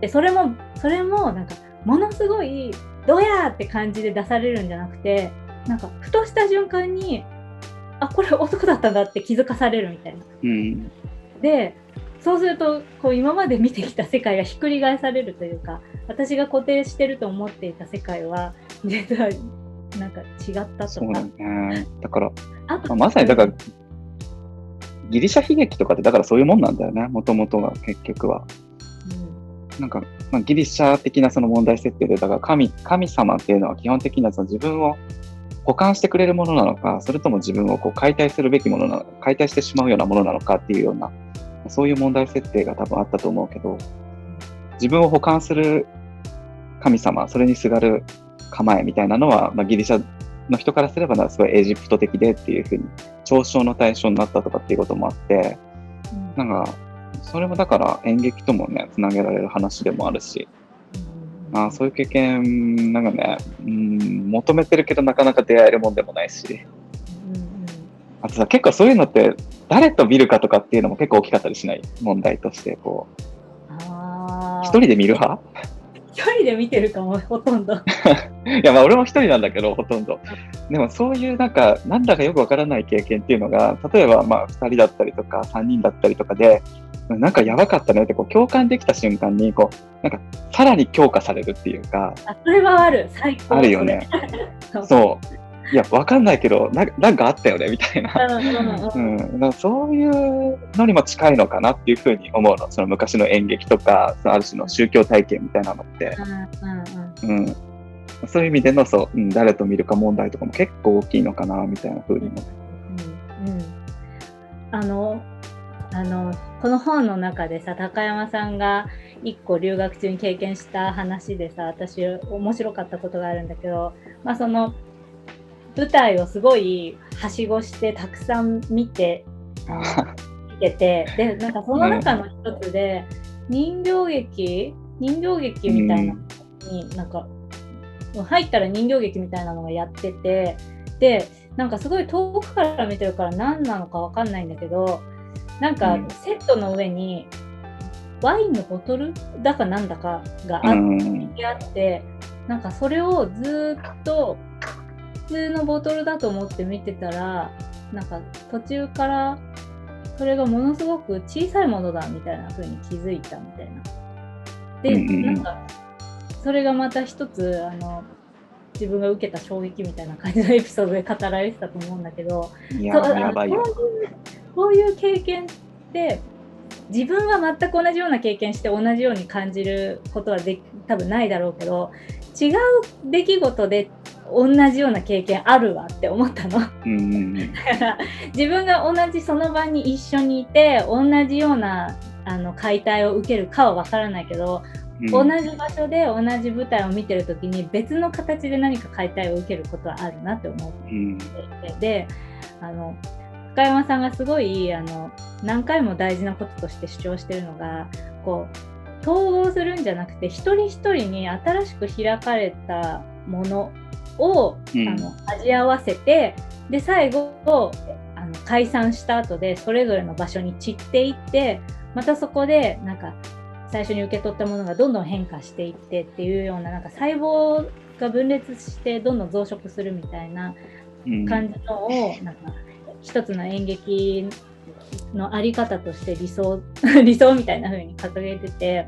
でそれもそれもなんかものすごいどうやって感じで出されるんじゃなくてなんかふとした瞬間にあこれ男だったんだって気づかされるみたいな。うん、でそうするとこう今まで見てきた世界がひっくり返されるというか私が固定してると思っていた世界は実はなんか違ったとか。そうだね、だからあ、まあ、まさにだからギリシャ悲劇とかってだからそういうもんなんだよねもともとが結局は。なんか、まあ、ギリシャ的なその問題設定で、だから神神様っていうのは基本的にはその自分を保管してくれるものなのか、それとも自分をこう解体するべきものなのか、解体してしまうようなものなのかっていうような、そういう問題設定が多分あったと思うけど、自分を保管する神様、それにすがる構えみたいなのは、まあ、ギリシャの人からすればすごいエジプト的でっていうふうに嘲笑の対象になったとかっていうこともあって、なんかそれもだから演劇ともね、つなげられる話でもあるし、まあ、そういう経験、なんかね、うん、求めてるけどなかなか出会えるもんでもないし、あとさ、結構そういうのって、誰と見るかとかっていうのも結構大きかったりしない？問題として、こう。一人で見る派？一人で見てるかも、ほとんど。いや、まあ、俺も一人なんだけど、ほとんど。でも、そういうなんか、なんだかよくわからない経験っていうのが、例えば、まあ、二人だったりとか、三人だったりとかで、なんかやばかったねってこう共感できた瞬間にこうなんかさらに強化されるっていうか。あそれはある。最高。あるよね。そういやわかんないけどななんかあったよねみたいな、うん、そういうのにも近いのかなっていうふうに思うの。その昔の演劇とかそのある種の宗教体験みたいなのって、うん、うん、そういう意味でのそう、うん、誰と見るか問題とかも結構大きいのかなみたいなふうにも、う。んうん、あのあのこの本の中でさ高山さんが1個留学中に経験した話でさ私面白かったことがあるんだけど、まあ、その舞台をすごいはしごしてたくさん見て見ててでなんかその中の一つで人形劇人形劇みたいなのになんか入ったら人形劇みたいなのがやっててでなんかすごい遠くから見てるから何なのか分かんないんだけどなんかセットの上にワインのボトルだかなんだかがあって、なんかそれをずっと普通のボトルだと思って見てたらなんか途中からそれがものすごく小さいものだみたいな風に気づいたみたいな。で、なんかそれがまた一つあの自分が受けた衝撃みたいな感じのエピソードで語られてたと思うんだけどいややばいよこういう経験って自分は全く同じような経験して同じように感じることはで多分ないだろうけど違う出来事で同じような経験あるわって思ったの。だから自分が同じその場に一緒にいて同じようなあの解体を受けるかは分からないけど、同じ場所で同じ舞台を見てる時に別の形で何か解体を受けることはあるなって思って。いて、であの深山さんがすごいあの何回も大事なこととして主張してるのがこう統合するんじゃなくて一人一人に新しく開かれたものを、うん、あの味合わせてで最後あの解散した後でそれぞれの場所に散っていってまたそこでなんか最初に受け取ったものがどんどん変化していってっていうようななんか細胞が分裂してどんどん増殖するみたいな感じのを、なんか一つの演劇の在り方として理想 理想みたいな風に掲げてて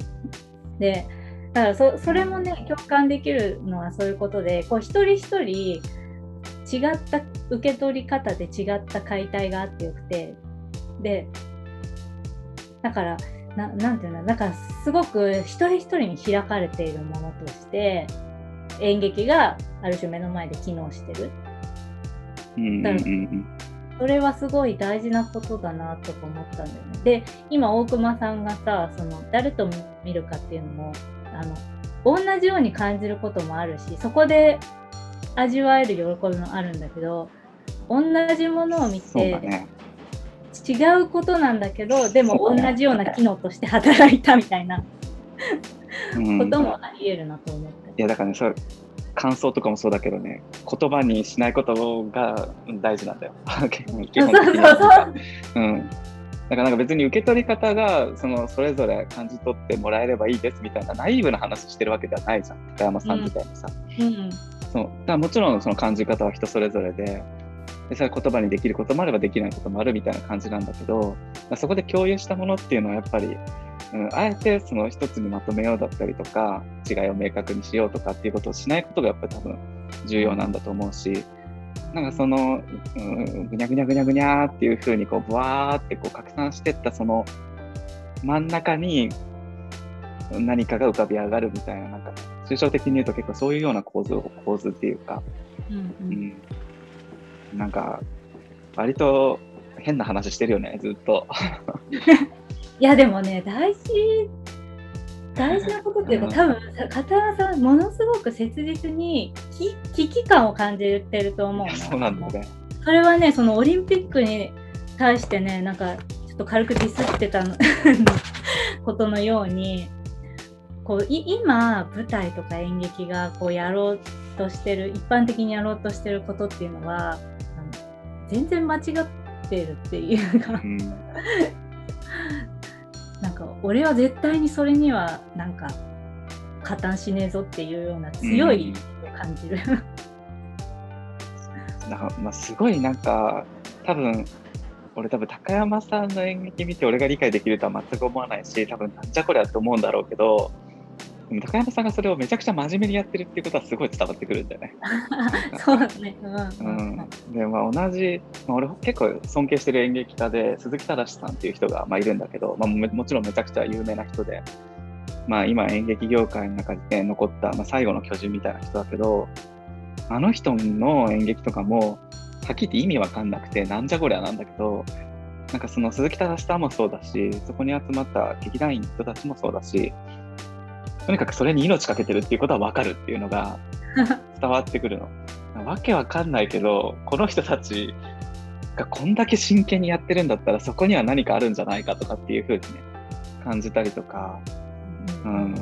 でだからそそれもね共感できるのはそういうことでこう一人一人違った受け取り方で違った解体があってよくてでだからななんていうのなんかすごく一人一人に開かれているものとして演劇がある種目の前で機能してる。だからそれはすごい大事なことだなとか思ったんだよね。で今大熊さんがさその誰と見るかっていうのもあの同じように感じることもあるしそこで味わえる喜びもあるんだけど同じものを見て、ね、違うことなんだけどでも同じような機能として働いたみたいなこともありえるなと思って。いやだからねそ感想とかもそうだけどね言葉にしないことが大事なんだよ。基本的には。うんだからなんか別に受け取り方がそのそれぞれ感じ取ってもらえればいいですみたいなナイーブな話してるわけではないじゃん。高山さんみたいにさ。うん、そう。だもちろんその感じ方は人それぞれででそれ言葉にできることもあればできないこともあるみたいな感じなんだけどそこで共有したものっていうのはやっぱり、うん、あえてその一つにまとめようだったりとか違いを明確にしようとかっていうことをしないことがやっぱり多分重要なんだと思うしなんかその、うん、ぐにゃぐにゃぐにゃぐにゃっていうふうにこうブワーってこう拡散してったその真ん中に何かが浮かび上がるみたいななんか抽象的に言うと結構そういうような構図構図っていうか、うん、うん。うん、なんか割と変な話してるよねずっと。いやでもね大事大事なことっていうか、多分片山さんものすごく切実に危機感を感じてると思うそうなんだね。それはねそのオリンピックに対してねなんかちょっと軽くディスってた ことのようにこう今舞台とか演劇がこうやろうとしてる一般的にやろうとしてることっていうのは全然間違ってるっていうか、うん、なんか俺は絶対にそれにはなんか加担しねえぞっていうような強い感じる、うん、なんかまあ、すごいなんか多分俺多分高山さんの演劇見て俺が理解できるとは全く思わないし多分なんじゃこりゃって思うんだろうけどでも高山さんがそれをめちゃくちゃ真面目にやってるっていうことはすごい伝わってくるんだよね。そうだね。うん。うん、でまあ同じ、まあ、俺結構尊敬してる演劇家で鈴木忠さんっていう人が、まあ、いるんだけど、まあ、もちろんめちゃくちゃ有名な人で、まあ、今演劇業界の中で残った、まあ、最後の巨人みたいな人だけどあの人の演劇とかもはっきり言って意味わかんなくてなんじゃこりゃなんだけどなんかその鈴木忠さんもそうだしそこに集まった劇団員の人たちもそうだしとにかくそれに命かけてるっていうことは分かるっていうのが 伝わってくるの。わけわかんないけど、この人たちがこんだけ真剣にやってるんだったら、そこには何かあるんじゃないかとかっていうふうにね、感じたりとか、うん。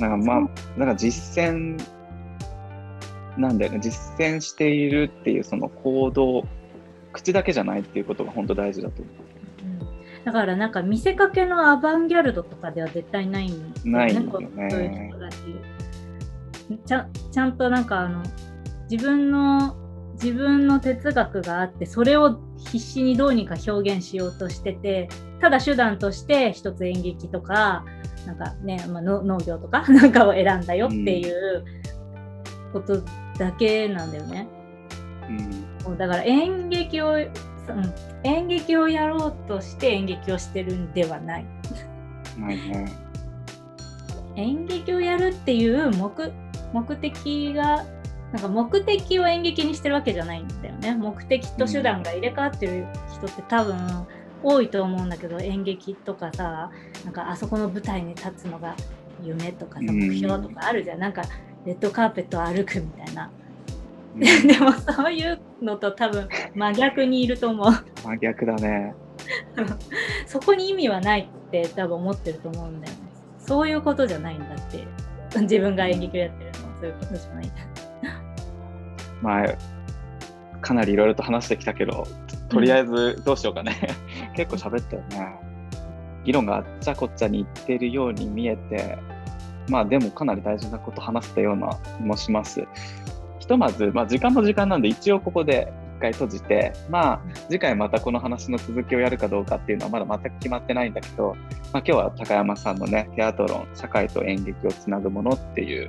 なんかまあ、なんか実践なんだよね、実践しているっていうその行動、口だけじゃないっていうことが本当大事だと思う。だからなんか見せかけのアバンギャルドとかでは絶対ないんですよね。ないよねそういう人だしちゃちゃんとなんかあの自分の自分の哲学があってそれを必死にどうにか表現しようとしててただ手段として一つ演劇とかなんかね、まあ、農業とか なんかを選んだよっていうことだけなんだよね。うん、だから演劇をうん、演劇をやろうとして演劇をしてるんではない。ないね。演劇をやるっていう目目的がなんか目的を演劇にしてるわけじゃないんだよね。目的と手段が入れ替わってる人って多分多いと思うんだけど演劇とかさなんかあそこの舞台に立つのが夢とかさ目標とかあるじゃん、なんかレッドカーペットを歩くみたいな。でもそういうのと多分真逆にいると思う。真逆だね。そこに意味はないって多分思ってると思うんだよね。そういうことじゃないんだって。自分が演劇をやってるのはそういうことじゃないんだ。まあ、かなりいろいろと話してきたけど、とりあえずどうしようかね。うん、結構喋ったよね。議論があっちゃこっちゃにいってるように見えて、まあでもかなり大事なこと話したような気もします。ひとまず、まあ、時間も時間なんで一応ここで一回閉じて、まあ、次回またこの話の続きをやるかどうかっていうのはまだ全く決まってないんだけど、まあ、今日は高山さんのね、テアトロン、社会と演劇をつなぐものっていう、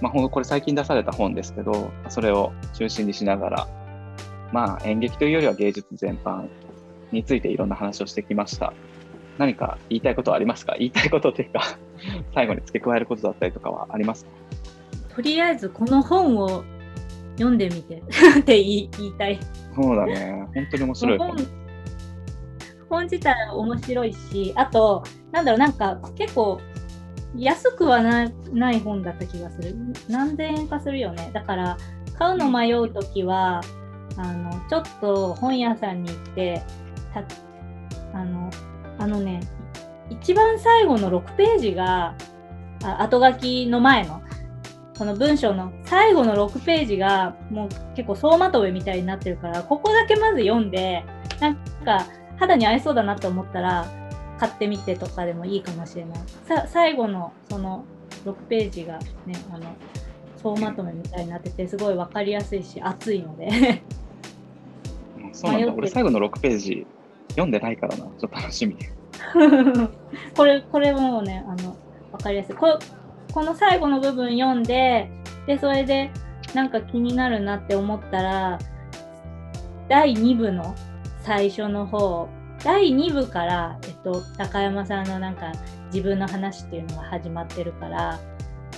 まあ、これ最近出された本ですけど、それを中心にしながら、まあ、演劇というよりは芸術全般についていろんな話をしてきました。何か言いたいことはありますか？言いたいことっていうか 最後に付け加えることだったりとかはありますか？とりあえずこの本を読んでみて って言いたい。そうだね。本当に面白い本。本自体面白いし、あと、なんだろう、なんか結構安くはなない本だった気がする。何千円かするよね。だから、買うの迷うときは、あの、ちょっと本屋さんに行って、たあの、あのね、一番最後の6ページが、あ後書きの前のこの文章の最後の6ページがもう結構総まとめみたいになってるからここだけまず読んでなんか肌に合いそうだなと思ったら買ってみてとかでもいいかもしれない。さ最後のその6ページがねあの総まとめみたいになっててすごい分かりやすいし熱いので。そうなんだ。俺最後の6ページ読んでないからな。ちょっと楽しみ。これこれもねあの分かりやすい。ここの最後の部分読んででそれでなんか気になるなって思ったら第2部の最初の方第2部から、えっと、高山さんのなんか自分の話っていうのが始まってるから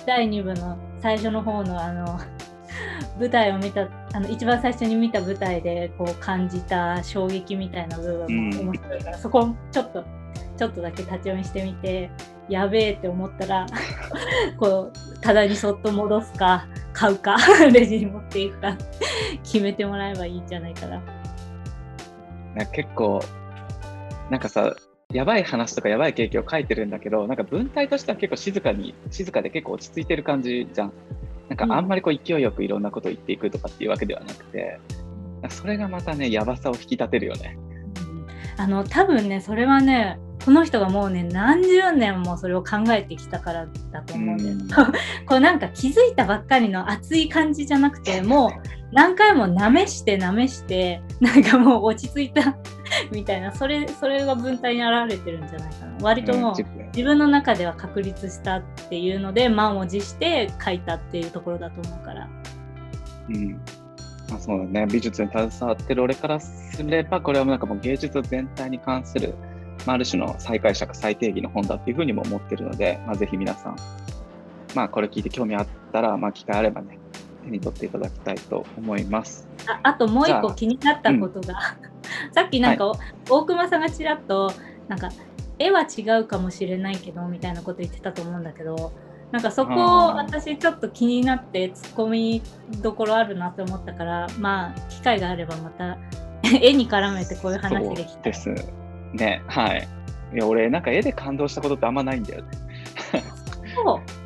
第2部の最初の方のあの 舞台を見たあの一番最初に見た舞台でこう感じた衝撃みたいな部分も面白いから、うん、そこちょっとちょっとだけ立ち読みしてみてやべえって思ったら こうただにそっと戻すか買うか レジに持っていくか決めてもらえばいいんじゃないかな。な結構なんかさやばい話とかやばい経験を書いてるんだけどなんか文体としては結構静かに静かで結構落ち着いてる感じじゃん。なんかあんまりこう勢いよくいろんなことを言っていくとかっていうわけではなくて、それがまたねやばさを引き立てるよね。あの多分ねそれはねこの人がもうね何十年もそれを考えてきたからだと思うんだよ、ね、こうなんか気づいたばっかりの熱い感じじゃなくてもう何回もなめしてなめしてなんかもう落ち着いた みたいなそれそれが文体に表れてるんじゃないかな。割ともう自分。の中では確立したっていうので満を持して書いたっていうところだと思うから。うん。まあ、そうだね。美術に携わってる俺からすればこれはなんかもう芸術全体に関するまあ、ある種の再解釈、再定義の本だっていうふうにも思ってるので、まあ、ぜひ皆さん、まあ、これ聞いて興味あったら、まあ、機会あればね、手に取っていただきたいと思います。ああともう一個気になったことが、うん、さっきなんか、はい、大熊さんがちらっと、なんか、絵は違うかもしれないけど、みたいなこと言ってたと思うんだけど、なんかそこ私ちょっと気になってツッコミどころあるなって思ったからまあ機会があればまた 絵に絡めてこういう話できたですね、はい。いや、俺、なんか絵で感動したことってあんまないんだよね。そう。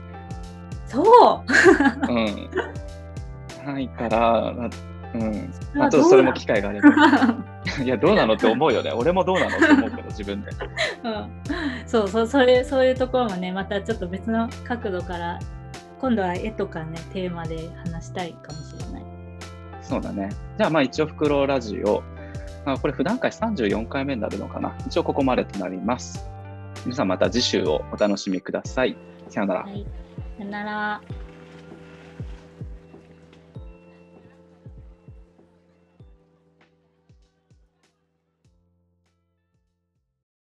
そう。うん。ないから、うん。まあ、ちょっとそれも機会があれば。いや、どうなのって思うよね。俺もどうなのって思うけど、自分で。うん。そうそう、それ、そういうところもね、またちょっと別の角度から、今度は絵とかね、テーマで話したいかもしれない。そうだね。じゃあ、まあ一応、フクロウラジオ、あこれ普段回34回目になるのかな。一応ここまでとなります。皆さんまた次週をお楽しみください。さよなら。はい、さよなら。